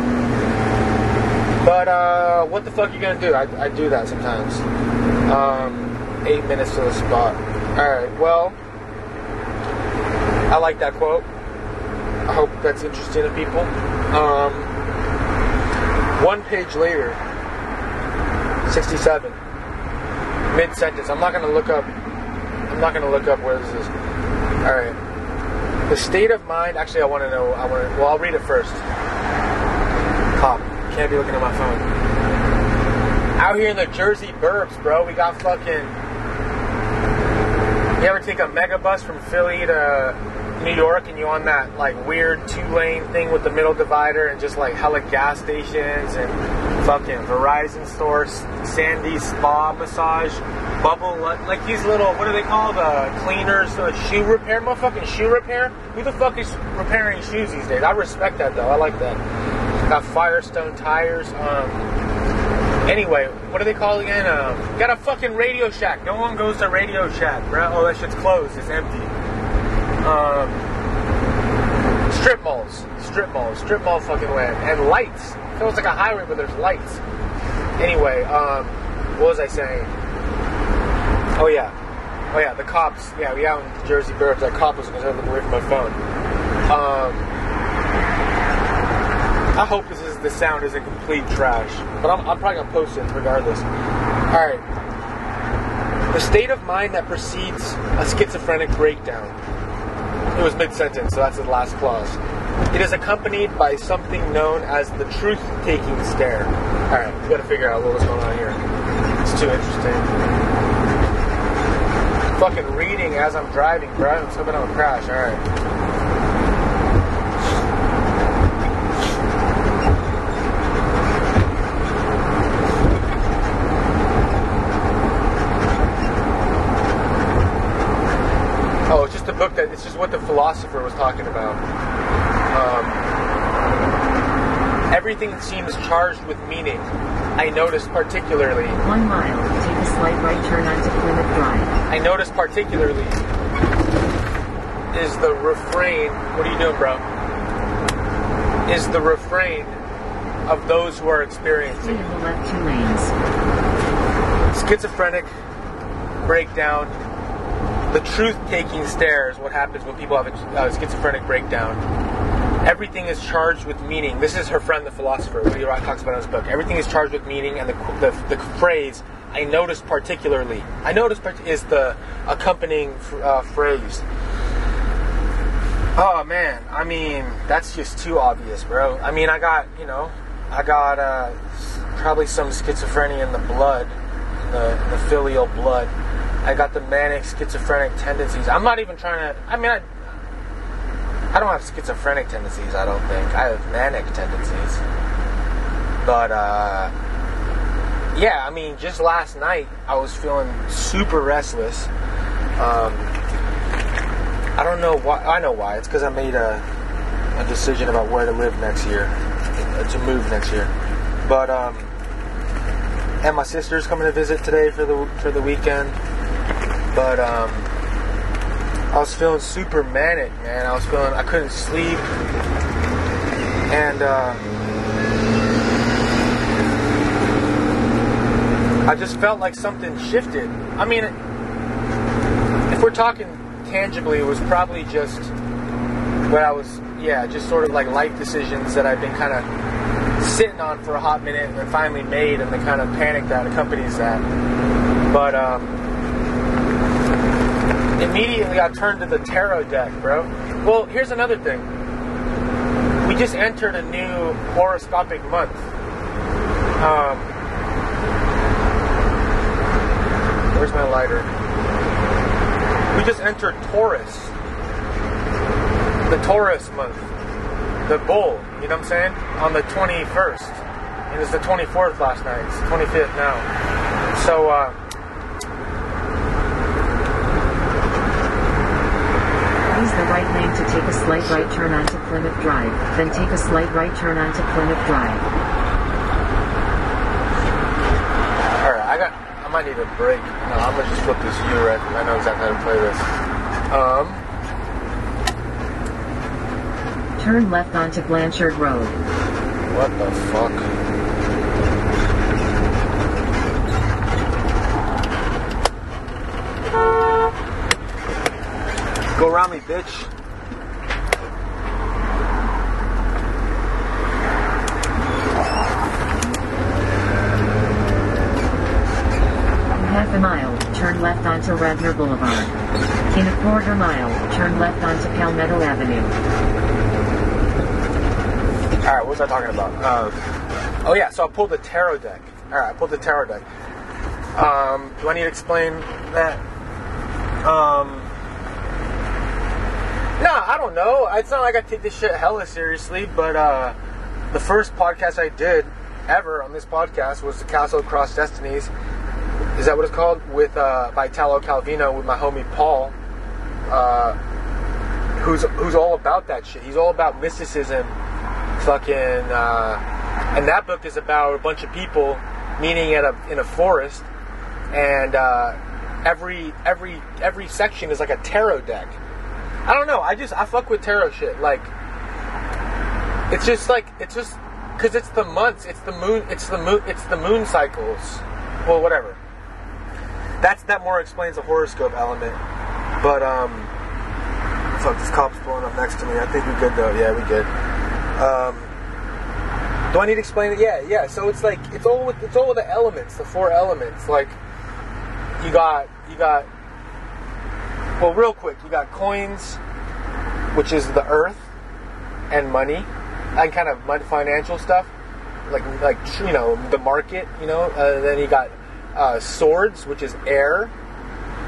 But uh, what the fuck are you gonna do? I, I do that sometimes. Um, eight minutes to the spot. All right. Well, I like that quote. I hope that's interesting to people. Um, one page later, 67, mid sentence. I'm not to look up. I'm not to look up where this is. All right. The state of mind. Actually, I want to know. I want to. Well, I'll read it first. Cop. Can't be looking at my phone. Out here in the Jersey burbs, bro, we got fucking. You ever take a mega bus from Philly to New York and you on that like weird two lane thing with the middle divider and just like hella gas stations and fucking Verizon stores, Sandy spa massage, bubble like these little what are they called? Uh, cleaners, uh, shoe repair, motherfucking shoe repair. Who the fuck is repairing shoes these days? I respect that though. I like that. Got Firestone tires. Um, Anyway, what do they call again? Um, got a fucking Radio Shack. No one goes to Radio Shack, bro. Oh, that shit's closed. It's empty. Um, strip malls, strip malls, strip mall fucking land, and lights. It feels like a highway, but there's lights. Anyway, um, what was I saying? Oh yeah, oh yeah, the cops. Yeah, we out in the Jersey burbs. That cop was to look away from my phone. Um, I hope this is the sound isn't complete trash, but I'm, I'm probably gonna post it regardless. All right. The state of mind that precedes a schizophrenic breakdown. It was mid-sentence, so that's the last clause. It is accompanied by something known as the truth-taking stare. All right, we gotta figure out what was going on here. It's too interesting. Fucking reading as I'm driving, bro. I'm hoping I don't crash. All right. Oh, it's just a book that it's just what the philosopher was talking about. Um, everything seems charged with meaning. I noticed particularly. One mile, take a slight right turn onto Plymouth Drive. I noticed particularly is the refrain. What are you doing, bro? Is the refrain of those who are experiencing in left two lanes. schizophrenic breakdown. The truth-taking stare is what happens when people have a uh, schizophrenic breakdown. Everything is charged with meaning. This is her friend, the philosopher, what he talks about in his book. Everything is charged with meaning, and the, the, the phrase "I noticed particularly," "I noticed" part- is the accompanying uh, phrase. Oh man, I mean that's just too obvious, bro. I mean, I got you know, I got uh, probably some schizophrenia in the blood, the the filial blood. I got the manic schizophrenic tendencies. I'm not even trying to. I mean, I, I don't have schizophrenic tendencies. I don't think I have manic tendencies. But uh, yeah, I mean, just last night I was feeling super restless. Um, I don't know why. I know why. It's because I made a, a decision about where to live next year, uh, to move next year. But um, and my sister's coming to visit today for the for the weekend. But um, I was feeling super manic, man. I was feeling I couldn't sleep, and. Uh, I just felt like something shifted. I mean, if we're talking tangibly, it was probably just what I was, yeah, just sort of like life decisions that I've been kind of sitting on for a hot minute and then finally made, and the kind of panic that accompanies that. But um, immediately I turned to the tarot deck, bro. Well, here's another thing. We just entered a new horoscopic month. Um, Where's my lighter? We just entered Taurus. The Taurus month. The bull, you know what I'm saying? On the 21st. And it's the 24th last night. It's the 25th now. So, uh, Use the right to take a slight right turn onto Plymouth Drive, then take a slight right turn onto Plymouth Drive. alright, I got, I might need a break. No, I'm gonna just flip this U right. I know exactly how to play this. Um, Turn left onto Blanchard Road. what the fuck? Go around me, bitch. In half a mile, turn left Boulevard. In a quarter mile, turn left onto Palmetto Avenue. All right, what was I talking about? Uh, oh yeah, so I pulled the tarot deck. All right, I pulled the tarot deck. Um, do I need to explain that? Um, no, I don't know. It's not like I take this shit hella seriously, but uh, the first podcast I did ever on this podcast was the Castle of Crossed Destinies. Is that what it's called? With uh, Calvino with my homie Paul. Uh, who's who's all about that shit. He's all about mysticism, fucking, uh, and that book is about a bunch of people meeting at a in a forest, and uh, every every every section is like a tarot deck. I don't know. I just I fuck with tarot shit. Like, it's just like it's just because it's the months, it's the moon, it's the moon, it's the moon cycles. Well, whatever. That's that more explains the horoscope element. But um, fuck, this cop's pulling up next to me. I think we're good though. Yeah, we good. Um, do I need to explain it? Yeah, yeah. So it's like it's all with it's all with the elements, the four elements. Like you got you got well, real quick, you got coins, which is the earth, and money, and kind of financial stuff, like like you know the market, you know. Uh, then you got uh, swords, which is air,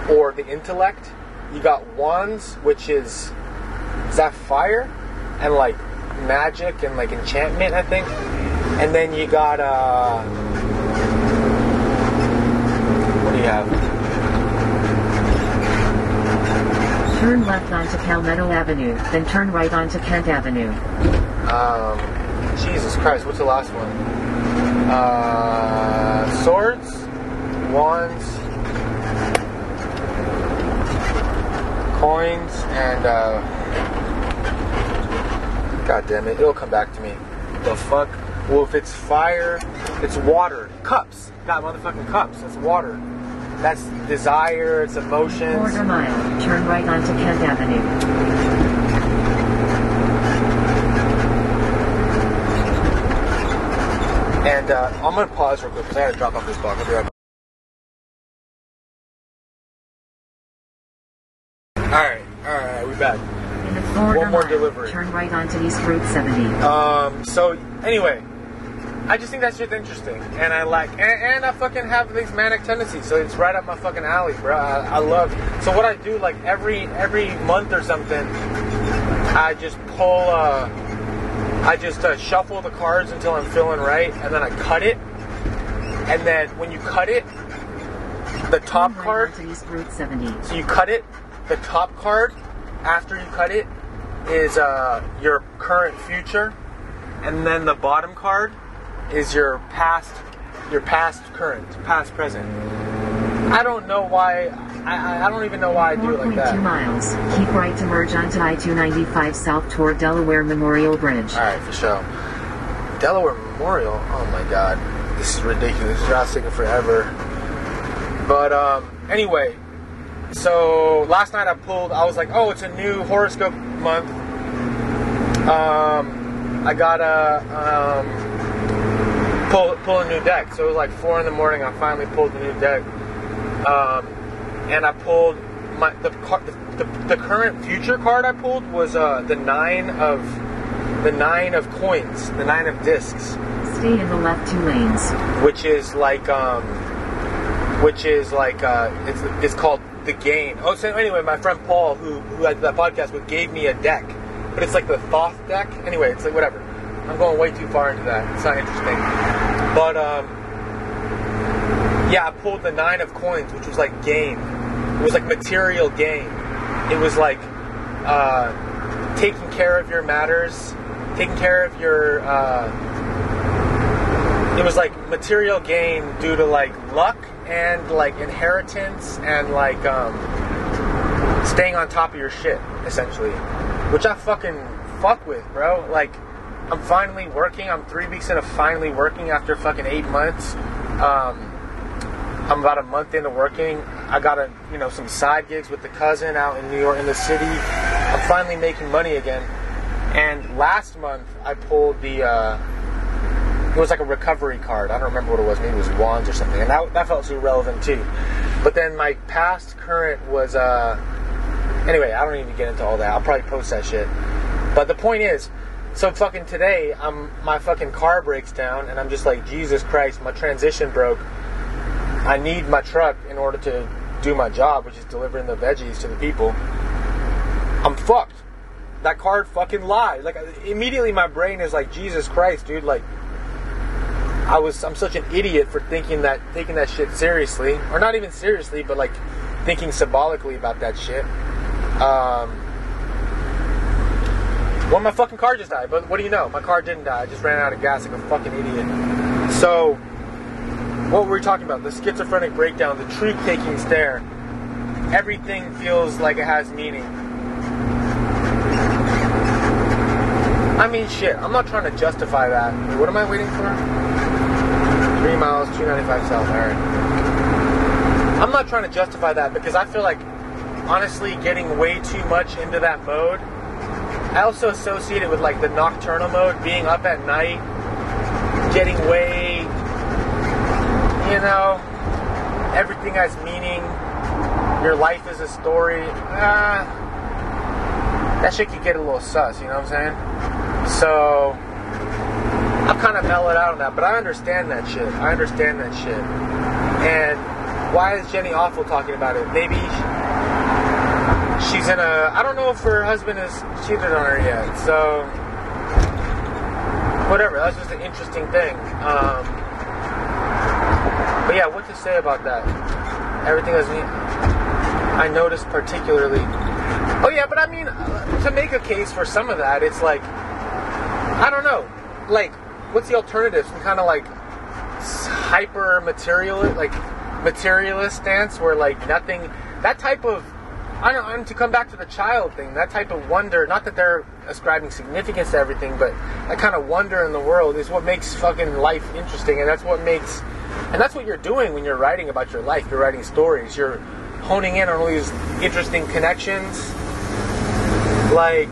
or the intellect. You got wands, which is is that fire, and like magic and like enchantment, I think. And then you got uh, what do you have? Turn left onto Palmetto Avenue, then turn right onto Kent Avenue. Um, Jesus Christ, what's the last one? Uh, swords, wands, coins, and uh, God damn it, it'll come back to me. The fuck? Well, if it's fire, it's water. Cups. Got motherfucking cups. That's water. That's desire. It's emotions. Quarter mile, turn right onto Kent Avenue. And uh, I'm gonna pause real quick because I gotta drop off this box. I'll be right back. All right, all right, we back. In a quarter One more mile, delivery. turn right onto East Route 70. Um, so anyway, I just think that shit's interesting, and I like, and, and I fucking have these manic tendencies, so it's right up my fucking alley, bro. I, I love. So what I do, like every every month or something, I just pull. Uh, I just uh, shuffle the cards until I'm feeling right, and then I cut it, and then when you cut it, the top card. onto East Route 70. So you cut it. The top card, after you cut it, is uh, your current future, and then the bottom card is your past, your past current, past present. I don't know why. I, I- don't even know why I do it like 4.2 miles. Keep right to merge onto I-295 south toward Delaware Memorial Bridge. All right, for sure. Delaware Memorial. Oh my God, this is ridiculous. This route's taking forever. But um, anyway, so last night I pulled. I was like, oh, it's a new horoscope month. Um, I gotta um, pull pull a new deck. So it was like four in the morning. I finally pulled the new deck, um, and I pulled my the, the, the the current future card I pulled was uh, the nine of the nine of coins, the nine of discs, Stay in the left two lanes. which is like um, which is like uh, it's it's called the gain. Oh, so anyway, my friend Paul, who who had that podcast with, gave me a deck, but it's like the Thoth deck. Anyway, it's like whatever. I'm going way too far into that. It's not interesting. But um, yeah, I pulled the nine of coins, which was like gain. It was like material gain. It was like uh, taking care of your matters, taking care of your. Uh, it was like material gain due to like luck and like inheritance and like um, staying on top of your shit, essentially. Which I fucking fuck with, bro. Like, I'm finally working. I'm three weeks into finally working after fucking eight months. Um, I'm about a month into working. I got a you know some side gigs with the cousin out in New York in the city. I'm finally making money again. And last month I pulled the uh, it was like a recovery card. I don't remember what it was. Maybe it was wands or something. And that, that felt super relevant too. But then my past current was uh anyway, I don't even get into all that. I'll probably post that shit. But the point is, so fucking today, I'm my fucking car breaks down, and I'm just like, Jesus Christ, my transition broke. I need my truck in order to do my job, which is delivering the veggies to the people. I'm fucked. That card fucking lied. Like immediately, my brain is like, Jesus Christ, dude. Like, I was, I'm such an idiot for thinking that, taking that shit seriously, or not even seriously, but like thinking symbolically about that shit. Um, well, my fucking car just died, but what do you know? My car didn't die. I just ran out of gas like a fucking idiot. So, what were we talking about? The schizophrenic breakdown, the truth taking stare. Everything feels like it has meaning. I mean, shit, I'm not trying to justify that. What am I waiting for? Three miles, 295 south. Alright. I'm not trying to justify that because I feel like, honestly, getting way too much into that mode. I also associate it with like the nocturnal mode, being up at night, getting way, you know, everything has meaning. Your life is a story. Ah, that shit could get a little sus, you know what I'm saying? So, I've kind of mellowed out on that, but I understand that shit. I understand that shit. And why is Jenny Offill talking about it? Maybe she's in a. I don't know if her husband has cheated on her yet, so. Whatever, that's just an interesting thing. Um, but yeah, what to say about that? Everything. I noticed particularly. Oh yeah, but I mean, uh, to make a case for some of that, it's like, I don't know, like, what's the alternative? Some kind of like hyper material, like materialist stance where like nothing, that type of, I don't know, and to come back to the child thing, that type of wonder, not that they're ascribing significance to everything, but that kind of wonder in the world is what makes fucking life interesting, and that's what makes, and that's what you're doing when you're writing about your life. You're writing stories. You're honing in on all these interesting connections. Like,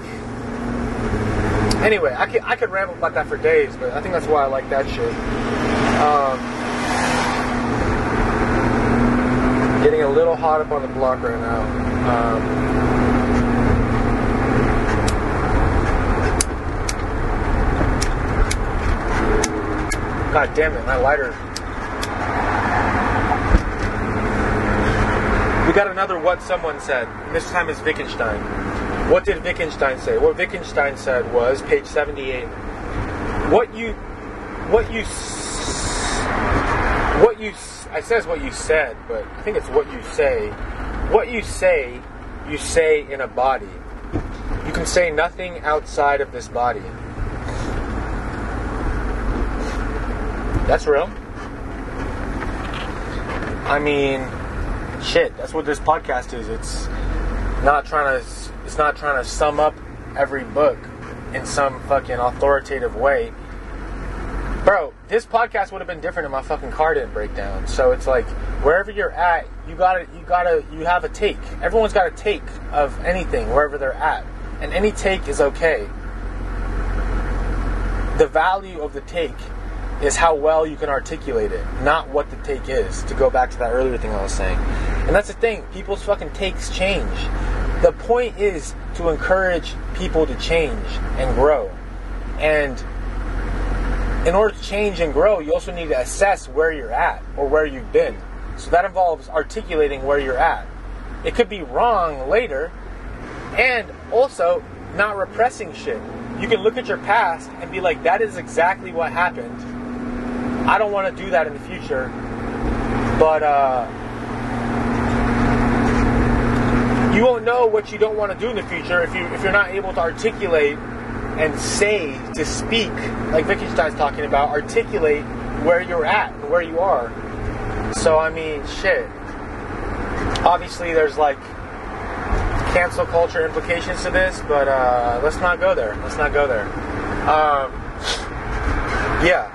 anyway, I could I could ramble about that for days, but I think that's why I like that shit. Um, getting a little hot up on the block right now. Um, God damn it, my lighter. We got another what someone said, and this time is Wittgenstein. What did Wittgenstein say? What Wittgenstein said was, page 78, what you, what you, what you I says what you said, but I think it's what you say. What you say, you say in a body. You can say nothing outside of this body. That's real. I mean, shit. That's what this podcast is. It's not trying to. It's not trying to sum up every book in some fucking authoritative way. Bro, this podcast would have been different if my fucking car didn't break down. So it's like wherever you're at, you gotta, you gotta, you have a take. Everyone's got a take of anything wherever they're at, and any take is okay. The value of the take is how well you can articulate it, not what the take is. To go back to that earlier thing I was saying, and that's the thing. People's fucking takes change. The point is to encourage people to change and grow, and in order to change and grow, you also need to assess where you're at or where you've been. So that involves articulating where you're at. It could be wrong later, and also not repressing shit. You can look at your past and be like, that is exactly what happened. I don't want to do that in the future, but uh, you won't know what you don't want to do in the future if you if you're not able to articulate and say to speak, like Wittgenstein's talking about, articulate where you're at and where you are. So I mean, shit. Obviously, there's like cancel culture implications to this, but uh, let's not go there. Let's not go there. Um, yeah,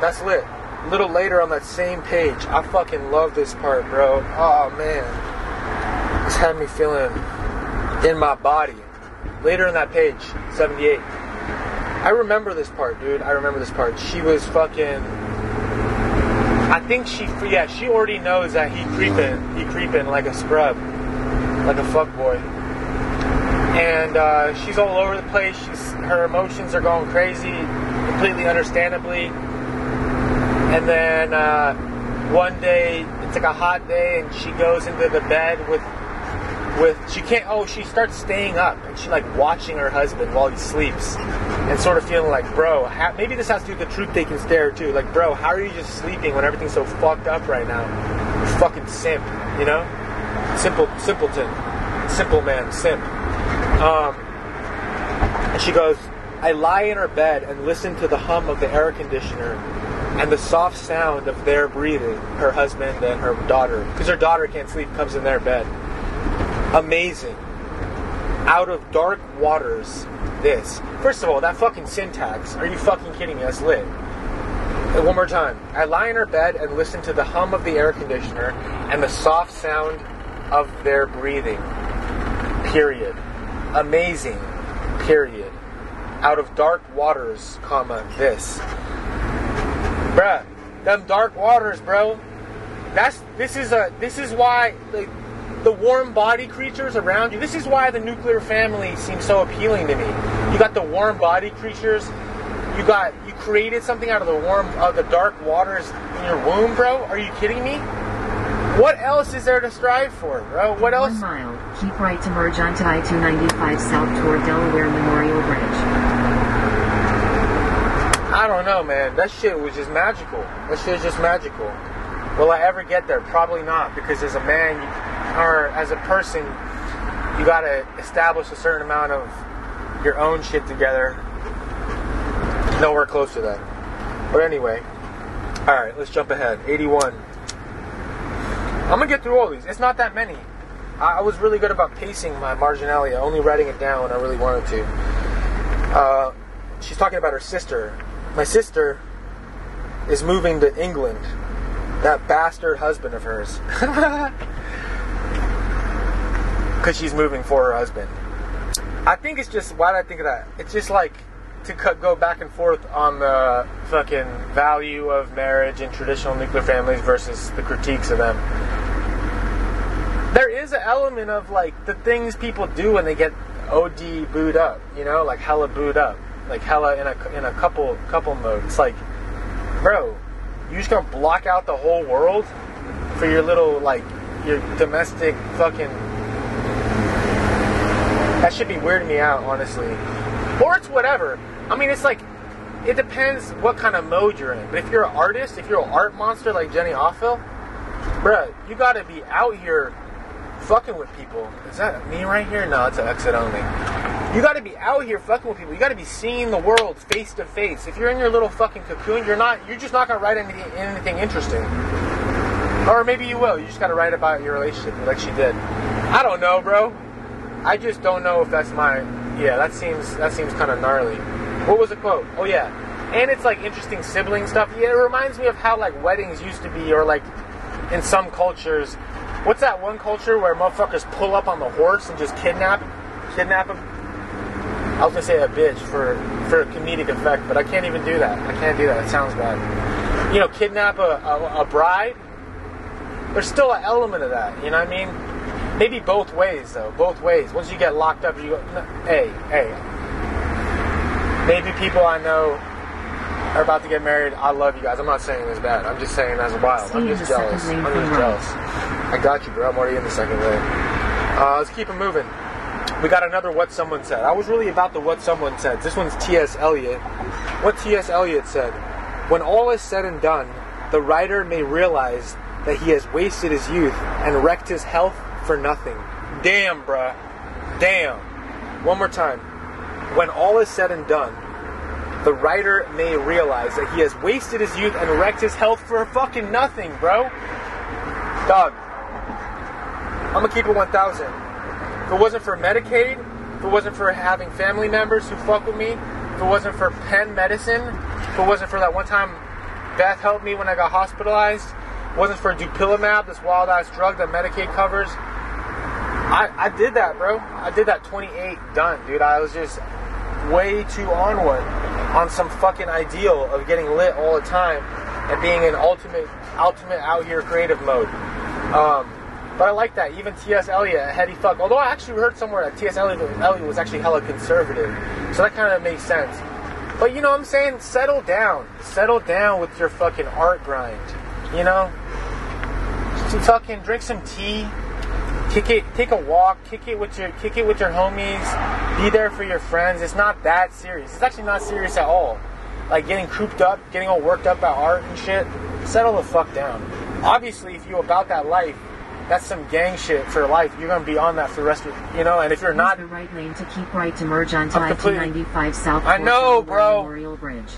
that's lit. A little later on that same page, I fucking love this part, bro. Oh man, this had me feeling in my body. Later in that page, 78. I remember this part, dude. I remember this part. She was fucking. I think she, yeah, she already knows that he creeping, he creeping like a scrub, like a fuck boy. And uh, she's all over the place. She's, her emotions are going crazy, completely understandably. And then uh, one day, it's like a hot day, and she goes into the bed with with she can't oh she starts staying up and she like watching her husband while he sleeps and sort of feeling like bro maybe this has to do with the truth taking stare too. Like bro how are you just sleeping when everything's so fucked up right now? You fucking simp you know? Simple simpleton. Simple man simp. Um and she goes i lie in her bed and listen to the hum of the air conditioner and the soft sound of their breathing her husband and her daughter because her daughter can't sleep comes in their bed amazing. Out of dark waters, this. First of all, that fucking syntax. Are you fucking kidding me? That's lit. And one more time. I lie in her bed and listen to the hum of the air conditioner and the soft sound of their breathing. Period. Amazing. Period. Out of dark waters, comma, this. Bruh, them dark waters, bro. That's this is a this is why like the warm body creatures around you. This is why the nuclear family seems so appealing to me. You got the warm body creatures. You got you created something out of the warm of the dark waters in your womb, bro. Are you kidding me? What else is there to strive for, bro? What else? One mile. Keep right to merge onto I-295 south toward Delaware Memorial Bridge. I don't know, man. That shit was just magical. That shit is just magical. Will I ever get there? Probably not, because as a man, or as a person, you gotta establish a certain amount of your own shit together. Nowhere close to that. But anyway, all right, let's jump ahead. 81. I'm gonna get through all these. It's not that many. I, I was really good about pacing my marginalia, only writing it down when I really wanted to. Uh, she's talking about her sister. My sister is moving to England. That bastard husband of hers. Because she's moving for her husband. I think it's just, why did I think of that? It's just like to cut, go back and forth on the fucking value of marriage and traditional nuclear families versus the critiques of them. There is an element of like the things people do when they get OD booed up, you know, like hella booed up, like hella in a in a couple couple mode. It's like, bro, you just gonna block out the whole world for your little like your domestic fucking. That should be weirding me out, honestly. Or it's whatever. I mean, it's like it depends what kind of mode you're in. But if you're an artist, if you're an art monster like Jenny Offill, bruh, you gotta be out here fucking with people. Is that me right here? No, it's an exit only. You gotta be out here fucking with people. You gotta be seeing the world face to face. If you're in your little fucking cocoon, you're not. You're just not gonna write anything, anything interesting. Or maybe you will. You just gotta write about your relationship, like she did. I don't know, bro. I just don't know if that's my. Yeah, that seems that seems kind of gnarly. What was the quote? Oh yeah, and it's like interesting sibling stuff. Yeah, it reminds me of how like weddings used to be, or like in some cultures. What's that one culture where motherfuckers pull up on the horse and just kidnap, kidnap him? I was gonna say a bitch for for comedic effect, but I can't even do that. I can't do that. It sounds bad. You know, kidnap a, a, a bride. There's still an element of that. You know what I mean? Maybe both ways though. Both ways. Once you get locked up, you go. No, hey, hey. Maybe people I know are about to get married. I love you guys. I'm not saying this bad. I'm just saying that's wild. I'm just jealous. I'm just jealous. I got you, bro. I'm already in the second lane. Uh, let's keep it moving. We got another what someone said. I was really about the what someone said. This one's T.S. Eliot. What T.S. Eliot said: When all is said and done, the writer may realize that he has wasted his youth and wrecked his health for nothing. Damn, bruh. Damn. One more time. When all is said and done, the writer may realize that he has wasted his youth and wrecked his health for fucking nothing, bro. Dog. I'm gonna keep it 1,000. If it wasn't for Medicaid, if it wasn't for having family members who fuck with me, if it wasn't for Penn Medicine, if it wasn't for that one time Beth helped me when I got hospitalized, it wasn't for Dupilumab, this wild ass drug that Medicaid covers. I, I did that, bro. I did that 28 done, dude. I was just way too on one on some fucking ideal of getting lit all the time and being in ultimate ultimate out here creative mode. Um, but I like that. Even T.S. Eliot, a heady fuck. Although I actually heard somewhere that T.S. Eliot, Eliot was actually hella conservative, so that kind of makes sense. But you know what I'm saying? Settle down. Settle down with your fucking art grind. You know? Just fucking drink some tea. Kick it, take a walk, kick it with your kick it with your homies, be there for your friends. It's not that serious. It's actually not serious at all. Like getting cooped up, getting all worked up at art and shit. Settle the fuck down. Obviously, if you about that life, that's some gang shit for life. You're gonna be on that for the rest of you know. And if you're Use not, the right lane to keep right to merge onto I'm I-295 South. I know, bro. Memorial Bridge.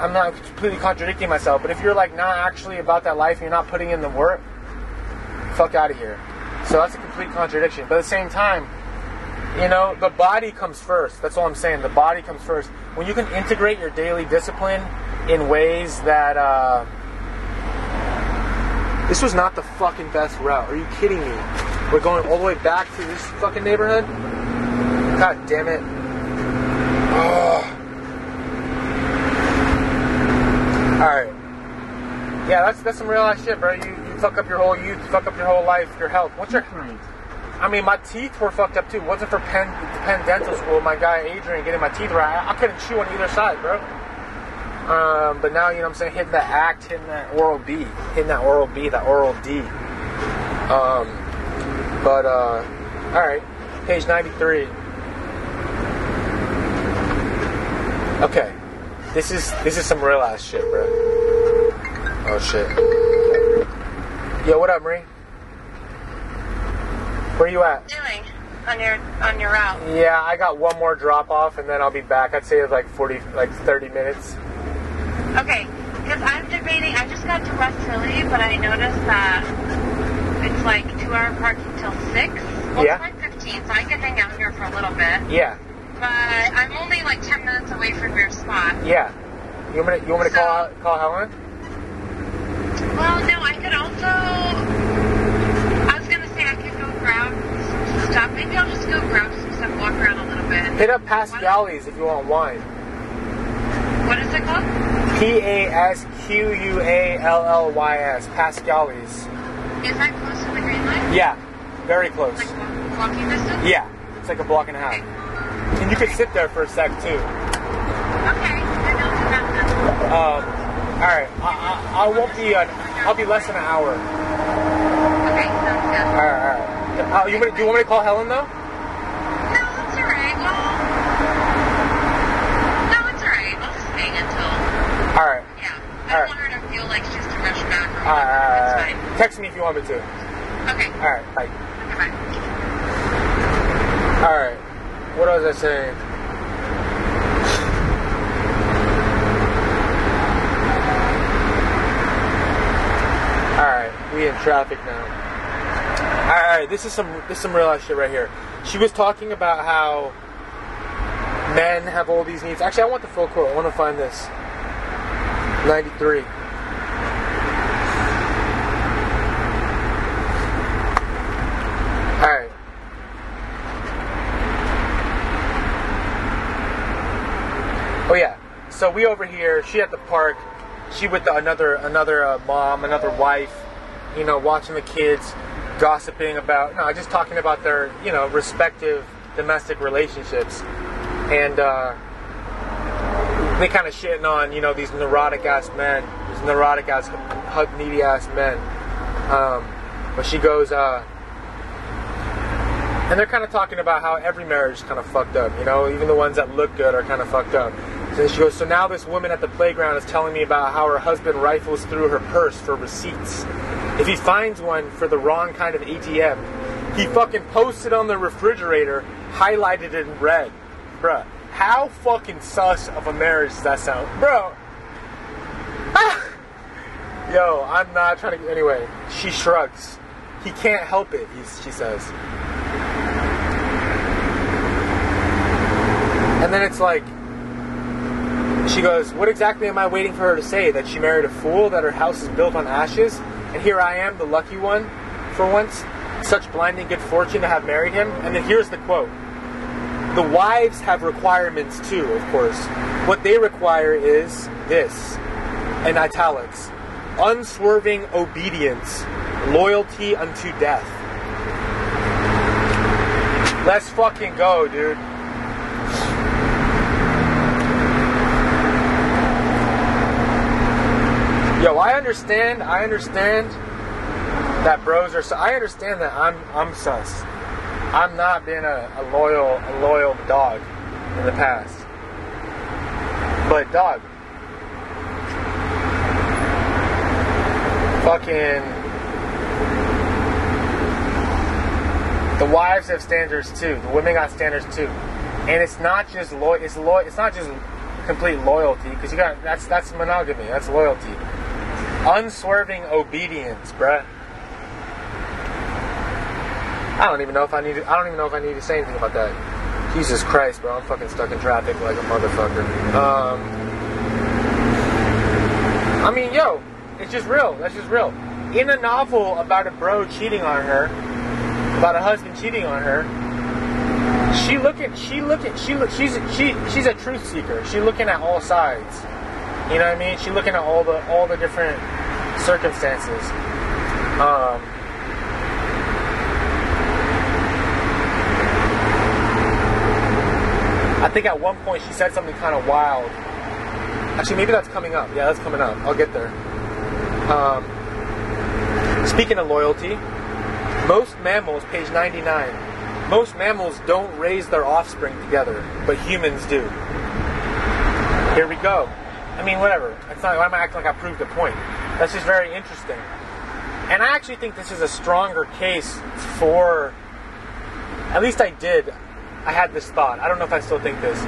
I'm not completely contradicting myself, but if you're like not actually about that life and you're not putting in the work, fuck out of here. So that's a complete contradiction. But at the same time, you know, the body comes first. That's all I'm saying. The body comes first. When you can integrate your daily discipline in ways that, uh, this was not the fucking best route. Are you kidding me? We're going all the way back to this fucking neighborhood? God damn it. Ugh. Alright. Yeah, that's that's some real ass shit, bro. You, you fuck up your whole youth, you fuck up your whole life, your health. What's your. I mean, my teeth were fucked up too. Wasn't for Penn, Penn Dental School. My guy Adrian getting my teeth right. I, I couldn't chew on either side, bro. Um, but now you know what I'm saying, hitting that act, hitting that oral B, hitting that oral B, that oral D. Um, but uh, all right, page 93. Okay, this is this is some real ass shit, bro. Oh shit. Yo, what up, Marie? Where you at? doing on your on your route? Yeah, I got one more drop off and then I'll be back. I'd say it's like 40, like 30 minutes. Okay, because I'm debating. I just got to West Philly, but I noticed that it's like two hour parking till six. Well, Yeah. it's like fifteen, so I can hang out here for a little bit. Yeah, But I'm only like ten minutes away from your spot. yeah. You want me to, you want me to call, call Helen? Well, no, I could also. I was gonna say I could go grab some stuff. Maybe I'll just go grab some stuff, walk around a little bit. Hit up Pasqually's if you want wine. What is it called? P A S Q U A L L Y S. Pasqually's. Is that close to the green line? Yeah, very close. Like walking distance? Yeah, it's like a block and a half. And you could sit there for a sec too. Okay, I know do that. Um, all right, I, I, I won't be. An, I'll be less than an hour. Okay, sounds good. All right, all right. Uh, you want do you want me to call Helen though? No, it's alright. Well, no, it's alright. I'll just hang until All right, all right, all That's right. fine. Text me if you want me to. Okay. All right, bye. Okay, bye. All right. What was I saying? All right, we in traffic now. All right, this is some this is some real ass shit right here. She was talking about how men have all these needs. Actually, I want the full quote. I want to find this. 93. All right. Oh yeah. So we over here. She at the park. She with the, another another uh, mom, another wife. You know, watching the kids, gossiping about. No, just talking about their you know respective domestic relationships, and uh, they kind of shitting on you know these neurotic ass men, these neurotic ass, hug needy ass men. Um, but she goes. Uh, and they're kind of talking about how every marriage is kind of fucked up, you know, even the ones that look good are kind of fucked up. So she goes, So now this woman at the playground is telling me about how her husband rifles through her purse for receipts. If he finds one for the wrong kind of ATM, he fucking posts it on the refrigerator, highlighted in red. Bruh, how fucking sus of a marriage does that sound? Bro. Ah! Yo, I'm not trying to. Anyway, she shrugs. He can't help it, she says. And then it's like, she goes, What exactly am I waiting for her to say? That she married a fool, that her house is built on ashes? And here I am, the lucky one, for once. Such blinding good fortune to have married him. And then here's the quote The wives have requirements too, of course. What they require is this, in italics unswerving obedience, loyalty unto death. Let's fucking go, dude. I understand. I understand that bros are. So I understand that I'm. I'm sus. I'm not being a, a loyal, a loyal dog in the past. But dog, fucking. The wives have standards too. The women got standards too, and it's not just loy. It's loy. It's not just complete loyalty because you got that's that's monogamy. That's loyalty. Unswerving obedience, bruh. I don't even know if I need to, I don't even know if I need to say anything about that. Jesus Christ, bro, I'm fucking stuck in traffic like a motherfucker. Um, I mean, yo, it's just real. That's just real. In a novel about a bro cheating on her, about a husband cheating on her, she looking, she looking, she look, she's she she's a truth seeker. She looking at all sides. You know what I mean? She's looking at all the all the different circumstances. Um, I think at one point she said something kind of wild. Actually, maybe that's coming up. Yeah, that's coming up. I'll get there. Um, speaking of loyalty, most mammals, page 99, most mammals don't raise their offspring together, but humans do. Here we go. I mean, whatever. It's not. Am I acting like I proved a point? That's just very interesting. And I actually think this is a stronger case for. At least I did. I had this thought. I don't know if I still think this,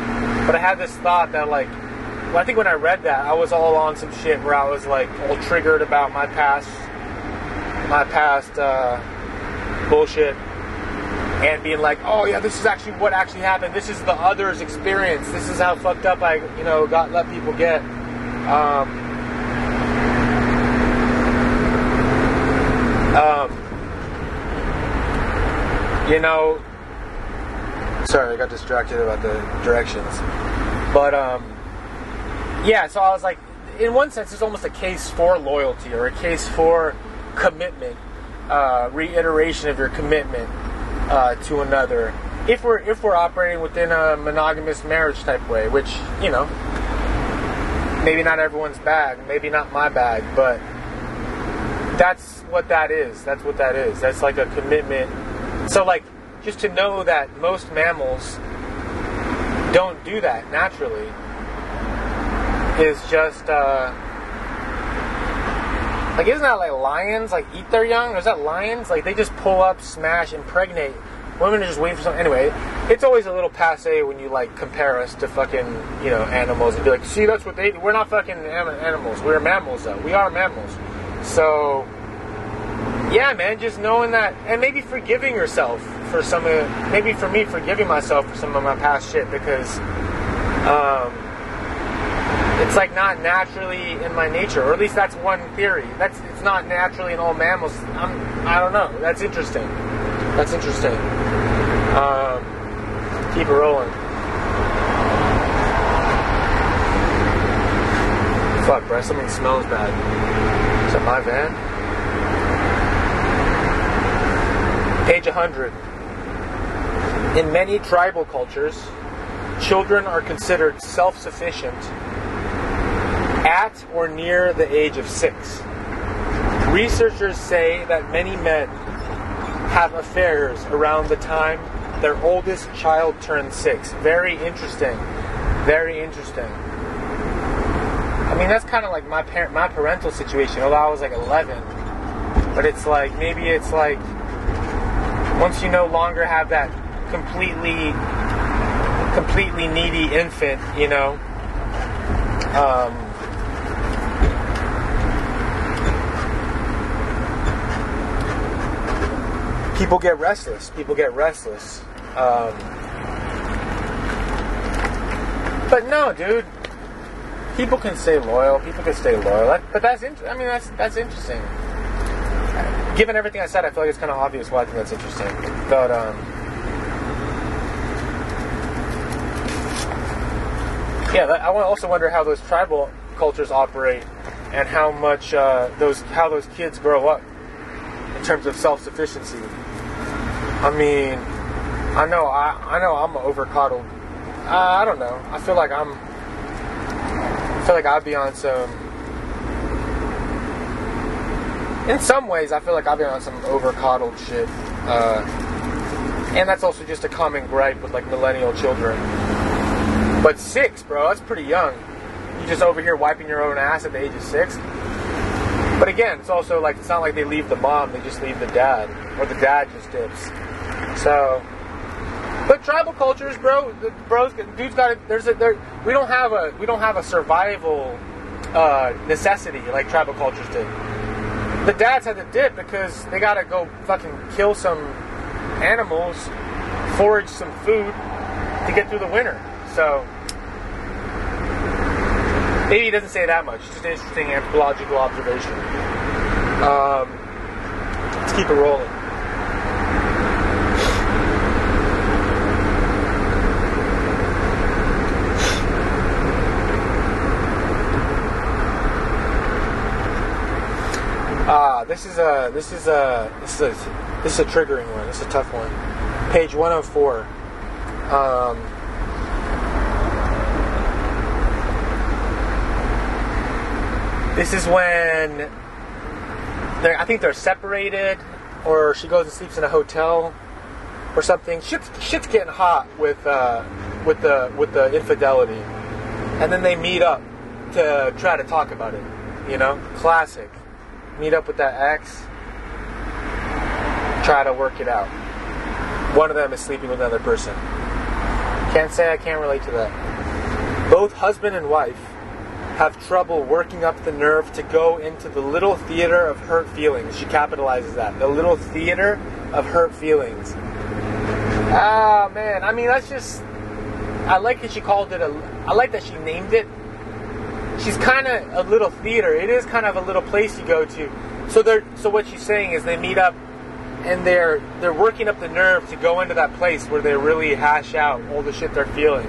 but I had this thought that like. Well, I think when I read that, I was all on some shit where I was like all triggered about my past, my past uh, bullshit, and being like, oh yeah, this is actually what actually happened. This is the other's experience. This is how fucked up I, you know, got let people get. Um, um, you know, sorry, I got distracted about the directions, but um, yeah. So I was like, in one sense, it's almost a case for loyalty or a case for commitment, uh, reiteration of your commitment uh, to another. If we're if we're operating within a monogamous marriage type way, which you know, maybe not everyone's bag, maybe not my bag, but that's what that is. That's what that is. That's like a commitment. So like just to know that most mammals don't do that naturally is just uh, Like, isn't that like lions like eat their young? Or is that lions? Like they just pull up, smash, impregnate. Women are just waiting for something. Anyway, it's always a little passe when you like compare us to fucking you know animals and be like, see, that's what they. do. We're not fucking animals. We're mammals though. We are mammals. So yeah, man, just knowing that, and maybe forgiving yourself for some of, maybe for me, forgiving myself for some of my past shit because, um, it's like not naturally in my nature, or at least that's one theory. That's it's not naturally in all mammals. I'm, I don't know. That's interesting. That's interesting. Um, keep it rolling. Fuck, bro, something smells bad. Is that my van? Page 100. In many tribal cultures, children are considered self sufficient at or near the age of six. Researchers say that many men have affairs around the time their oldest child turned six. Very interesting. Very interesting. I mean, that's kind of like my parent, my parental situation. Although I was like 11, but it's like maybe it's like once you no longer have that completely, completely needy infant, you know. Um, people get restless. People get restless. Um, but no, dude. People can stay loyal. People can stay loyal. But that's int- I mean, that's that's interesting. Given everything I said, I feel like it's kind of obvious why I think that's interesting. But um, yeah, I also wonder how those tribal cultures operate and how much uh, those how those kids grow up in terms of self sufficiency. I mean, I know I, I know I'm over coddled. Uh, I don't know. I feel like I'm. I feel like I'd be on some. In some ways, I feel like I'd be on some over coddled shit. Uh, and that's also just a common gripe with like millennial children. But six, bro, that's pretty young. You just over here wiping your own ass at the age of six. But again, it's also like it's not like they leave the mom; they just leave the dad, or the dad just dips. So, but tribal cultures, bro, the bros, dudes got it. There's a there. We don't have a we don't have a survival uh, necessity like tribal cultures did. The dads had to dip because they gotta go fucking kill some animals, forage some food to get through the winter. So. Maybe he doesn't say that much. It's just an interesting anthropological observation. Um, let's keep it rolling. Ah, this is a this is a this is a this is a triggering one. This is a tough one. Page one hundred four. Um, This is when they're, I think they're separated, or she goes and sleeps in a hotel, or something. Shit's, shit's getting hot with uh, with the with the infidelity, and then they meet up to try to talk about it. You know, classic. Meet up with that ex, try to work it out. One of them is sleeping with another person. Can't say I can't relate to that. Both husband and wife have trouble working up the nerve to go into the little theater of hurt feelings. She capitalizes that. The little theater of hurt feelings. Ah, man. I mean, that's just. I like that she called it a. I like that she named it. She's kind of a little theater. It is kind of a little place you go to. So they're. So what she's saying is they meet up, and they're they're working up the nerve to go into that place where they really hash out all the shit they're feeling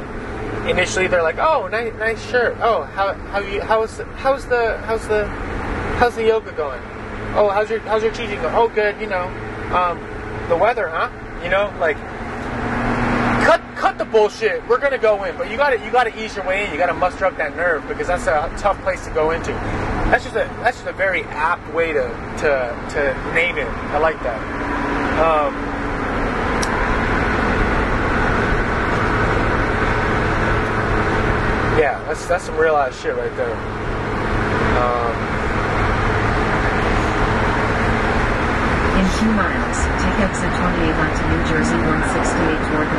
initially they're like, "Oh, nice, nice shirt. Oh, how how you how's how's the how's the how's the yoga going? Oh, how's your how's your teaching going? Oh, good. You know, um, the weather, huh? You know, like cut cut the bullshit. We're gonna go in, but you gotta you gotta ease your way in. You gotta muster up that nerve because that's a tough place to go into. That's just a that's just a very apt way to to to name it. I like that. Um, Yeah, that's that's some real ass shit right there. Um, 2 miles, take exit 28 onto New Jersey 168 toward.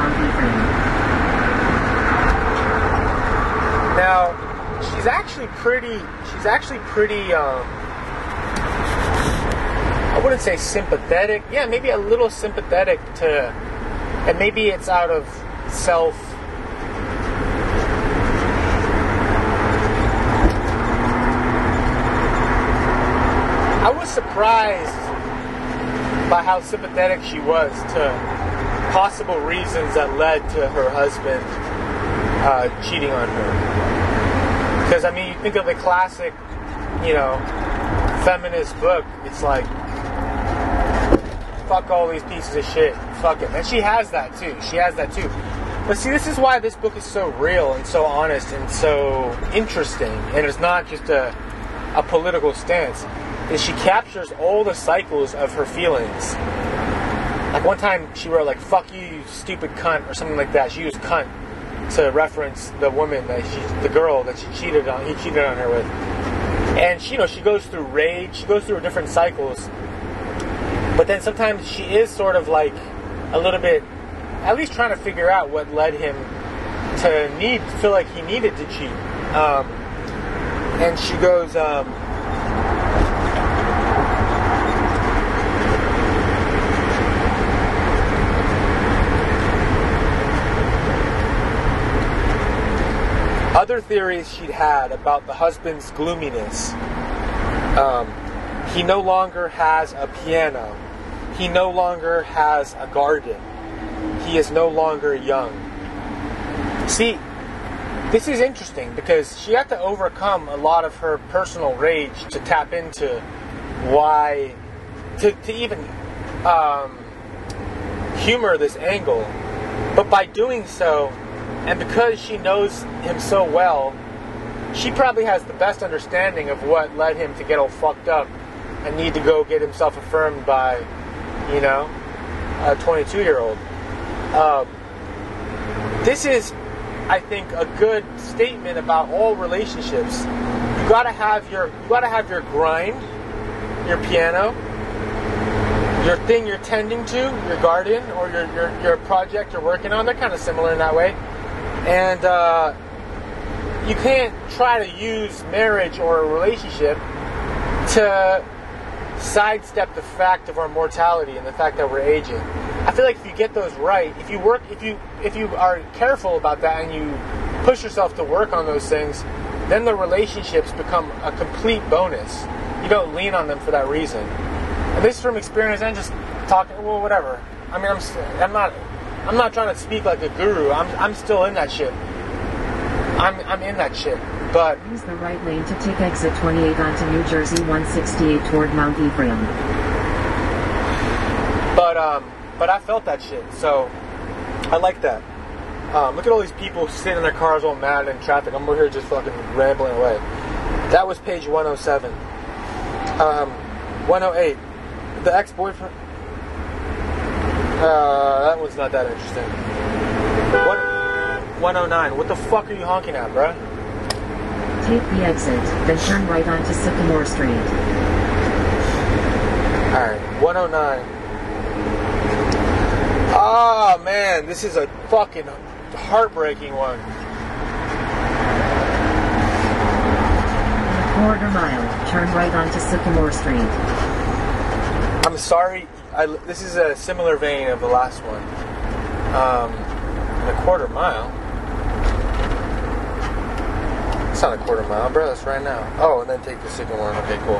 Now, she's actually pretty. She's actually pretty. Um, I wouldn't say sympathetic. Yeah, maybe a little sympathetic to, and maybe it's out of self. I was surprised by how sympathetic she was to possible reasons that led to her husband uh, cheating on her. Because I mean, you think of the classic, you know, feminist book. It's like, fuck all these pieces of shit, fuck it, and she has that too. She has that too. But see, this is why this book is so real and so honest and so interesting, and it's not just a a political stance. Is she captures all the cycles of her feelings. Like one time she wrote like "fuck you, you stupid cunt" or something like that. She used "cunt" to reference the woman that she, the girl that she cheated on, he cheated on her with. And she, you know, she goes through rage. She goes through different cycles. But then sometimes she is sort of like a little bit, at least trying to figure out what led him to need feel like he needed to cheat. Um, and she goes. Um, other theories she'd had about the husband's gloominess. Um, he no longer has a piano. He no longer has a garden. He is no longer young. See, this is interesting because she had to overcome a lot of her personal rage to tap into why, to, to even um, humor this angle. But by doing so, and because she knows him so well, she probably has the best understanding of what led him to get all fucked up and need to go get himself affirmed by, you know, a 22 year old. Um, this is, I think, a good statement about all relationships. You gotta have your, you gotta have your grind, your piano, your thing you're tending to, your garden or your, your, your project you're working on. They're kind of similar in that way. And uh, you can't try to use marriage or a relationship to sidestep the fact of our mortality and the fact that we're aging. I feel like if you get those right, if you work, if you if you are careful about that and you push yourself to work on those things, then the relationships become a complete bonus. You don't lean on them for that reason. And this is from experience and just talking. Well, whatever. I mean, I'm I'm not I'm not trying to speak like a guru. I'm I'm still in that shit. I'm I'm in that shit. But Use the right lane to take exit 28 onto New Jersey 168 toward Mount Ephraim. but um but I felt that shit. So I like that. Um, look at all these people sitting in their cars all mad in traffic. I'm over here just fucking rambling away. That was page 107. Um, 108. The ex-boyfriend. Uh, that one's not that interesting. What? 109. What the fuck are you honking at, bruh? Take the exit, then turn right onto Sycamore Street. Alright, 109. Oh man, this is a fucking heartbreaking one. Quarter mile, turn right onto Sycamore Street. I'm sorry. I, this is a similar vein of the last one. Um, a quarter mile. It's not a quarter mile, bro. That's right now. Oh, and then take the second one. Okay, cool.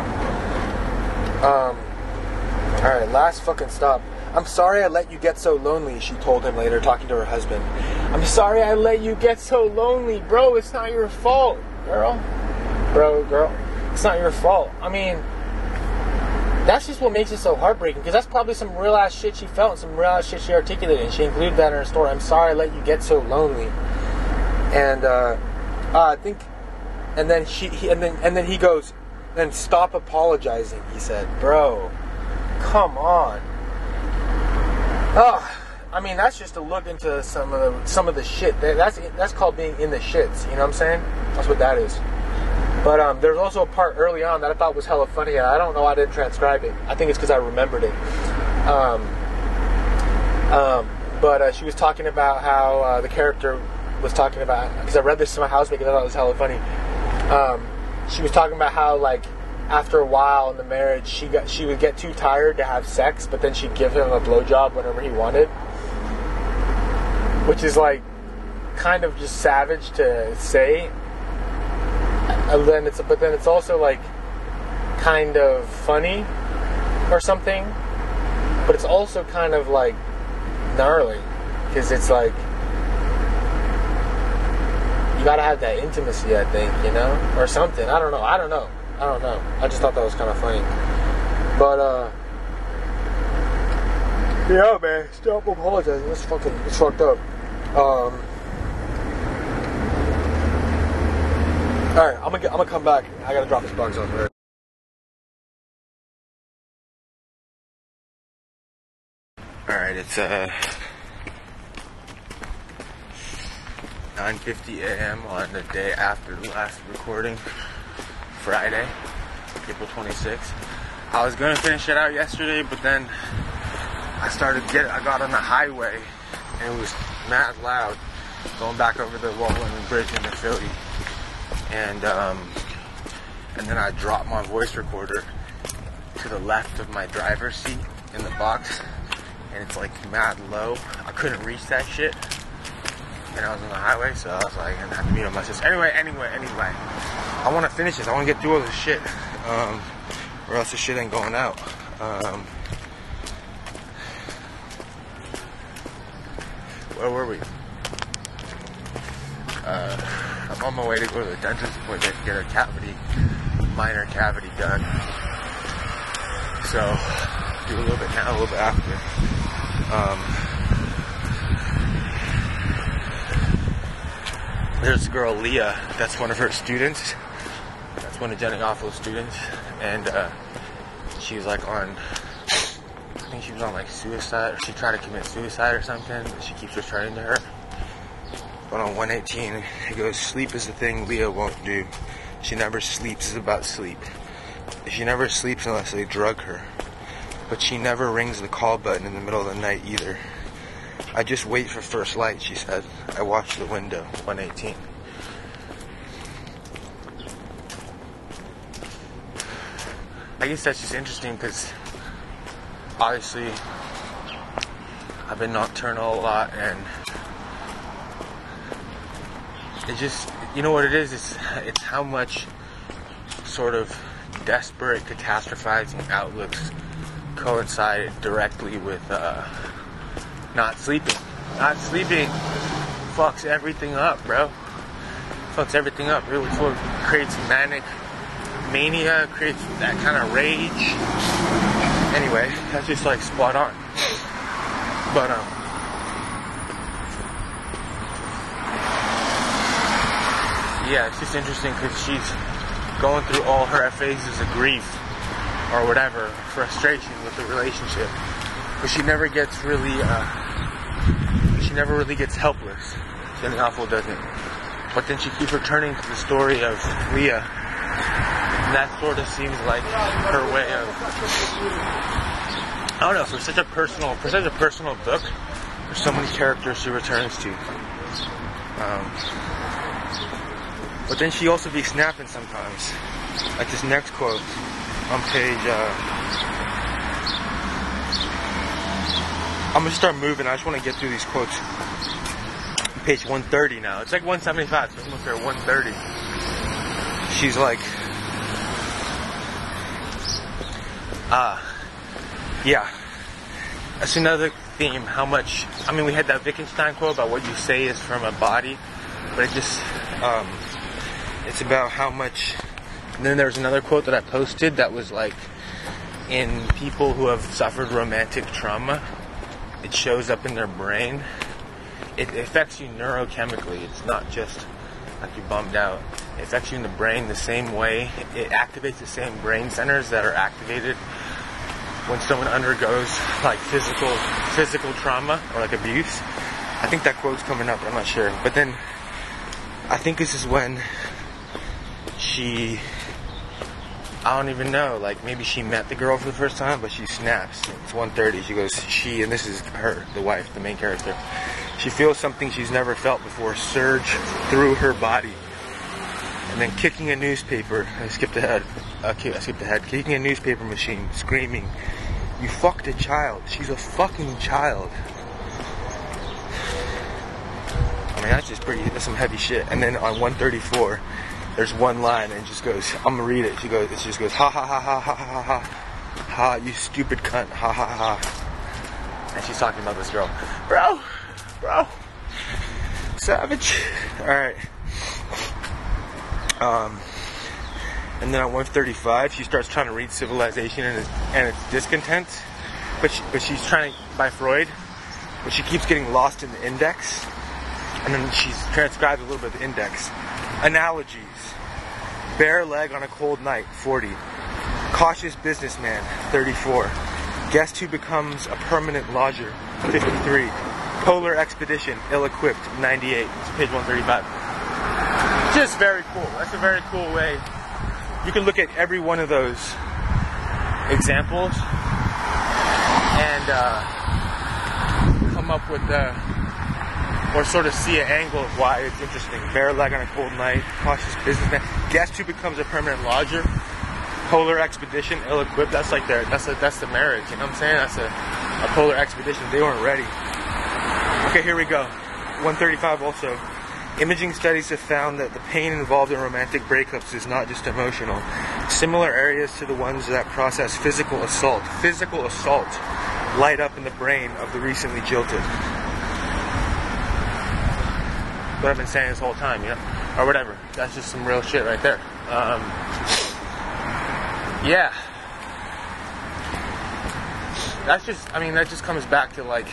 Um, all right, last fucking stop. I'm sorry I let you get so lonely. She told him later, talking to her husband. I'm sorry I let you get so lonely, bro. It's not your fault, girl. Bro, girl. It's not your fault. I mean, that's just what makes it so heartbreaking because that's probably some real ass shit she felt and some real ass shit she articulated and she included that in her story. I'm sorry I let you get so lonely. And uh, uh, I think, and then she, he, and then and then he goes, then stop apologizing. He said, "Bro, come on." Oh, I mean that's just a look into some of the some of the shit. That- That's that's called being in the shits. You know what I'm saying? That's what that is. But um, there's also a part early on that I thought was hella funny, and I don't know why I didn't transcribe it. I think it's because I remembered it. Um, um, but uh, she was talking about how uh, the character was talking about because I read this to my housemate because I thought it was hella funny. Um, she was talking about how like after a while in the marriage she got she would get too tired to have sex, but then she'd give him a blowjob whenever he wanted, which is like kind of just savage to say. And then it's but then it's also like kind of funny or something, but it's also kind of like gnarly because it's like you gotta have that intimacy, I think, you know, or something. I don't know. I don't know. I don't know. I just thought that was kind of funny. But uh, yeah, man. Stop apologizing. That's fucking. It's fucked up. Um. All right, I'm gonna get, I'm gonna come back. I gotta drop this box off. Right? All right, it's uh 9:50 a.m. on the day after the last recording, Friday, April 26th. I was gonna finish it out yesterday, but then I started get I got on the highway and it was mad loud going back over the Wallen Bridge into Philly, and um, and then I dropped my voice recorder to the left of my driver's seat in the box, and it's like mad low. I couldn't reach that shit and I was on the highway, so I was like, I have to meet on my sister. Anyway, anyway, anyway, I want to finish this. I want to get through all this shit, um, or else the shit ain't going out. Um, where were we? Uh, I'm on my way to go to the dentist appointment to get a cavity, minor cavity done. So, do a little bit now, a little bit after. Um, there's a girl Leah. That's one of her students. That's one of Jenny Offill's students. And uh, she's like on I think she was on like suicide she tried to commit suicide or something. She keeps returning to her on 118 it goes sleep is the thing Leah won't do she never sleeps is about sleep she never sleeps unless they drug her but she never rings the call button in the middle of the night either I just wait for first light, she said. I watch the window, 118. I guess that's just interesting because obviously I've been nocturnal a lot and it just, you know what it is? It's, it's how much sort of desperate catastrophizing outlooks coincide directly with uh, not sleeping. Not sleeping fucks everything up, bro. Fucks everything up. It creates manic mania, creates that kind of rage. Anyway, that's just like spot on. But um Yeah, it's just interesting because she's going through all her phases of grief or whatever, frustration with the relationship. But she never gets really uh, she never really gets helpless. Jenny Offill doesn't. But then she keeps returning to the story of Leah. And that sort of seems like her way of I don't know, for such a personal for such a personal book, there's so many characters she returns to. Um, but then she also be snapping sometimes. Like this next quote on page uh, I'm gonna start moving. I just want to get through these quotes. Page 130 now. It's like 175, so I'm almost there 130. She's like, ah, yeah. That's another theme. How much? I mean, we had that Wittgenstein quote about what you say is from a body, but it just, um, it's about how much. And then there's another quote that I posted that was like, in people who have suffered romantic trauma, it shows up in their brain. It affects you neurochemically. It's not just like you're bummed out. It affects you in the brain the same way. It activates the same brain centers that are activated when someone undergoes like physical physical trauma or like abuse. I think that quote's coming up. I'm not sure, but then I think this is when she I don't even know. Like maybe she met the girl for the first time, but she snaps. It's 1:30. She goes, she, and this is her, the wife, the main character. She feels something she's never felt before surge through her body, and then kicking a newspaper. I skipped ahead. Uh, okay, I skipped ahead. Kicking a newspaper machine, screaming, "You fucked a child. She's a fucking child." I mean, that's just pretty. That's some heavy shit. And then on 134 there's one line and it just goes, I'm gonna read it. She goes, it just goes, ha ha ha ha ha ha ha, ha, you stupid cunt, ha ha ha. And she's talking about this girl, bro, bro, savage. All right. Um, and then at 135, she starts trying to read Civilization and, and its discontent, but she, but she's trying to by Freud, but she keeps getting lost in the index, and then she's transcribed a little bit of the index. Analogies. Bare leg on a cold night, 40. Cautious businessman, 34. Guest who becomes a permanent lodger, 53. Polar expedition, ill-equipped, 98. It's page 135. Just very cool. That's a very cool way. You can look at every one of those examples and uh, come up with the or sort of see an angle of why it's interesting. Bare leg on a cold night, cautious businessman, guest who becomes a permanent lodger, polar expedition, ill-equipped. That's like their that's a, that's the marriage. You know what I'm saying? That's a, a polar expedition. They weren't ready. Okay, here we go. 135 also. Imaging studies have found that the pain involved in romantic breakups is not just emotional. Similar areas to the ones that process physical assault, physical assault, light up in the brain of the recently jilted what I've been saying this whole time, you know, or whatever. That's just some real shit right there. Um, yeah, that's just. I mean, that just comes back to like.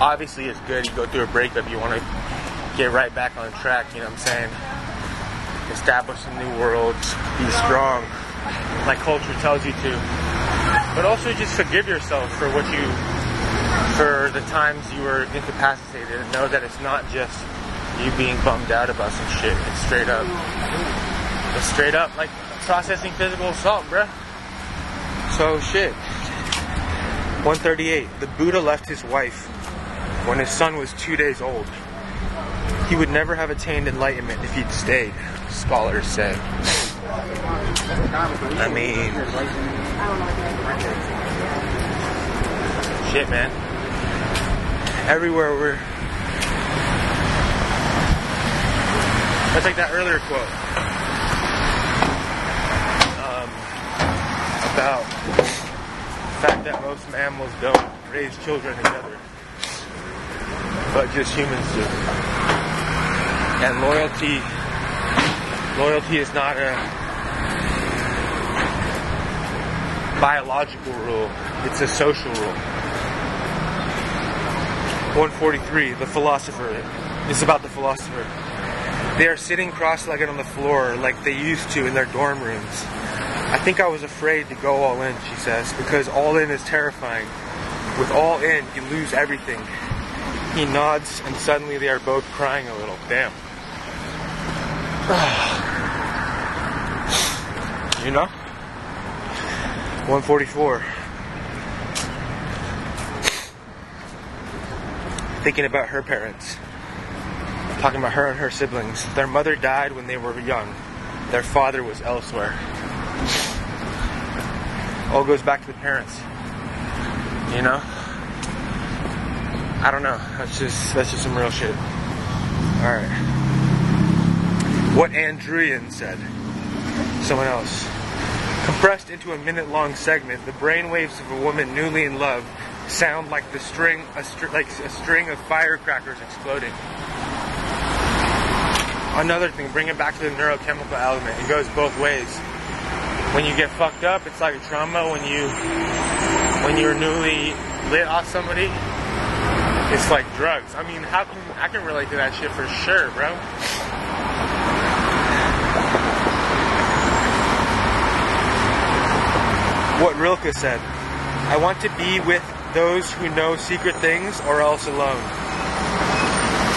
Obviously, it's good. You go through a breakup, you want to get right back on track. You know what I'm saying? Establish some new worlds. Be strong, like culture tells you to. But also just forgive yourself for what you for the times you were incapacitated and know that it's not just you being bummed out about some shit. It's straight up. It's straight up like processing physical assault, bruh. So shit. 138. The Buddha left his wife when his son was two days old. He would never have attained enlightenment if he'd stayed, scholars say. I mean, shit, man everywhere we're. That's like that earlier quote um, about the fact that most mammals don't raise children together, but just humans do. And loyalty, loyalty is not a biological rule; it's a social rule. 143, the philosopher. It's about the philosopher. They are sitting cross legged on the floor like they used to in their dorm rooms. I think I was afraid to go all in, she says, because all in is terrifying. With all in, you lose everything. He nods, and suddenly they are both crying a little. Damn. you know? 144. Thinking about her parents. Talking about her and her siblings. Their mother died when they were young. Their father was elsewhere. All goes back to the parents. You know? I don't know. That's just that's just some real shit. Alright. What Andrean said. Someone else. Compressed into a minute long segment, the brainwaves of a woman newly in love sound like the string, a str- like a string of firecrackers exploding. Another thing, bring it back to the neurochemical element. It goes both ways. When you get fucked up, it's like a trauma. When you when you're newly lit off somebody, it's like drugs. I mean, how can I can relate to that shit for sure, bro. What Rilke said. I want to be with those who know secret things or else alone.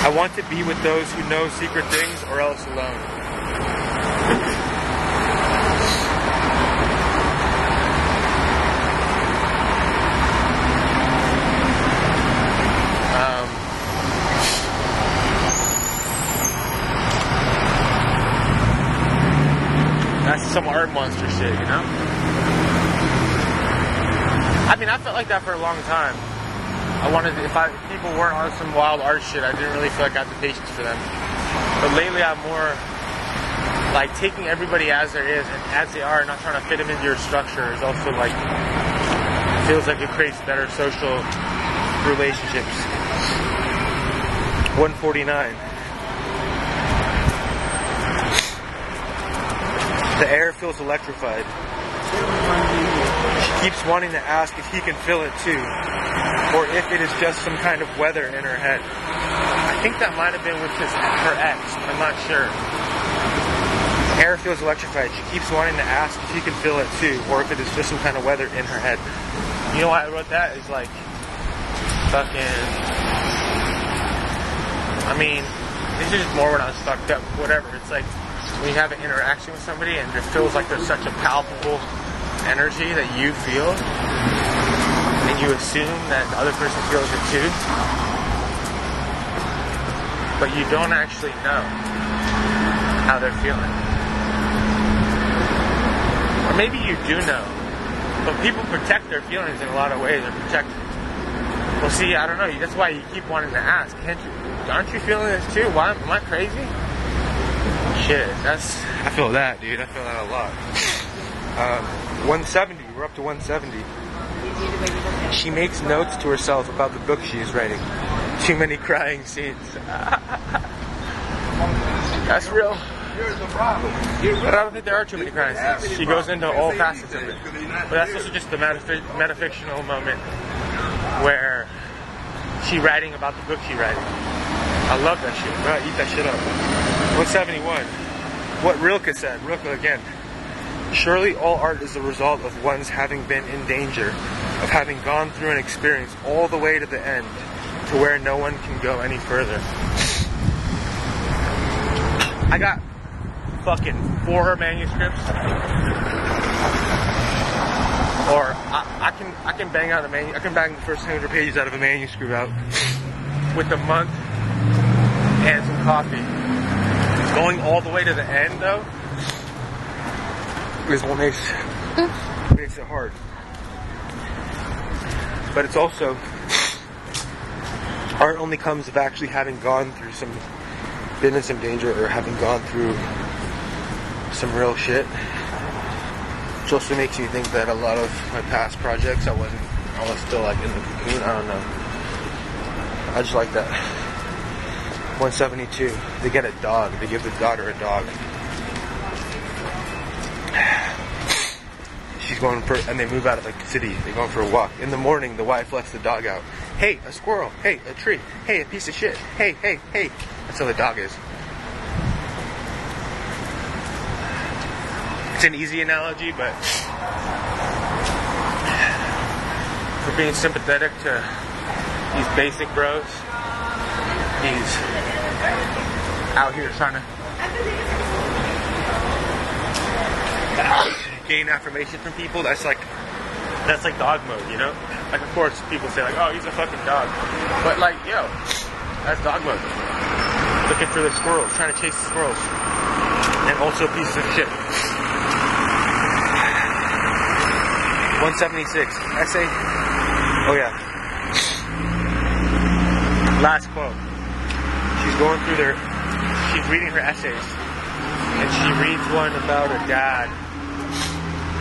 I want to be with those who know secret things or else alone. Um, that's some art monster shit, you know? I mean, I felt like that for a long time. I wanted, if I if people weren't on some wild art shit, I didn't really feel like I had the patience for them. But lately, I'm more like taking everybody as there is and as they are, and not trying to fit them into your structure is also like feels like it creates better social relationships. 149. The air feels electrified. She keeps wanting to ask if he can feel it too, or if it is just some kind of weather in her head. I think that might have been with his, her ex. I'm not sure. Air feels electrified. She keeps wanting to ask if he can feel it too, or if it is just some kind of weather in her head. You know why I wrote that? Is like fucking. I mean, this is just more when I was fucked up. Whatever. It's like when you have an interaction with somebody and it feels like there's such a palpable energy that you feel, and you assume that the other person feels it too, but you don't actually know how they're feeling. Or maybe you do know, but people protect their feelings in a lot of ways. They protect. Well, see, I don't know. That's why you keep wanting to ask. Can't you? Aren't you feeling this too? Why am I crazy? Shit, that's. I feel that, dude. I feel that a lot. Um, 170. We're up to 170. She makes notes to herself about the book she is writing. Too many crying scenes. That's real. But I don't think there are too many crying scenes. She goes into all facets of it. But that's also just the metafi- metafictional moment where she writing about the book she writing. I love that shit, bro. Eat that shit up. 171. What Rilke said. Rilke again. Surely all art is the result of one's having been in danger, of having gone through an experience all the way to the end, to where no one can go any further. I got fucking four manuscripts. Or I, I can I can bang out a manu- I can bang the first hundred pages out of a manuscript out with a month and some coffee. Going all the way to the end though is what makes makes it hard. But it's also art only comes of actually having gone through some been in some danger or having gone through some real shit. Which also makes me think that a lot of my past projects I wasn't I was still like in the cocoon, I don't know. I just like that. 172. They get a dog. They give the daughter a dog. She's going for, and they move out of the city. They're going for a walk. In the morning, the wife lets the dog out. Hey, a squirrel. Hey, a tree. Hey, a piece of shit. Hey, hey, hey. That's how the dog is. It's an easy analogy, but for being sympathetic to these basic bros, he's out here trying to gain affirmation from people. That's like that's like dog mode, you know? Like of course people say like, oh he's a fucking dog. But like, yo, that's dog mode. Looking for the squirrels, trying to chase the squirrels. And also pieces of shit. 176. Essay. Oh yeah. Last quote. She's going through their she's reading her essays. And she reads one about a dad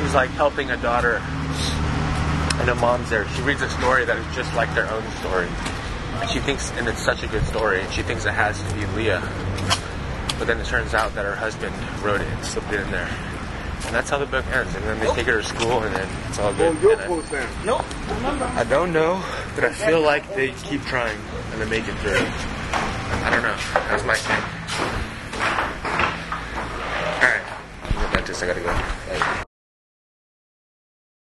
who's like helping a daughter and a mom's there. She reads a story that is just like their own story. And she thinks, and it's such a good story, and she thinks it has to be Leah. But then it turns out that her husband wrote it and slipped it in there. And that's how the book ends. And then they take her to school, and then it's all good. And I- I don't know, but I feel like they keep trying and they make it through. I don't know. How's my time? Alright. I'm a this, I gotta go.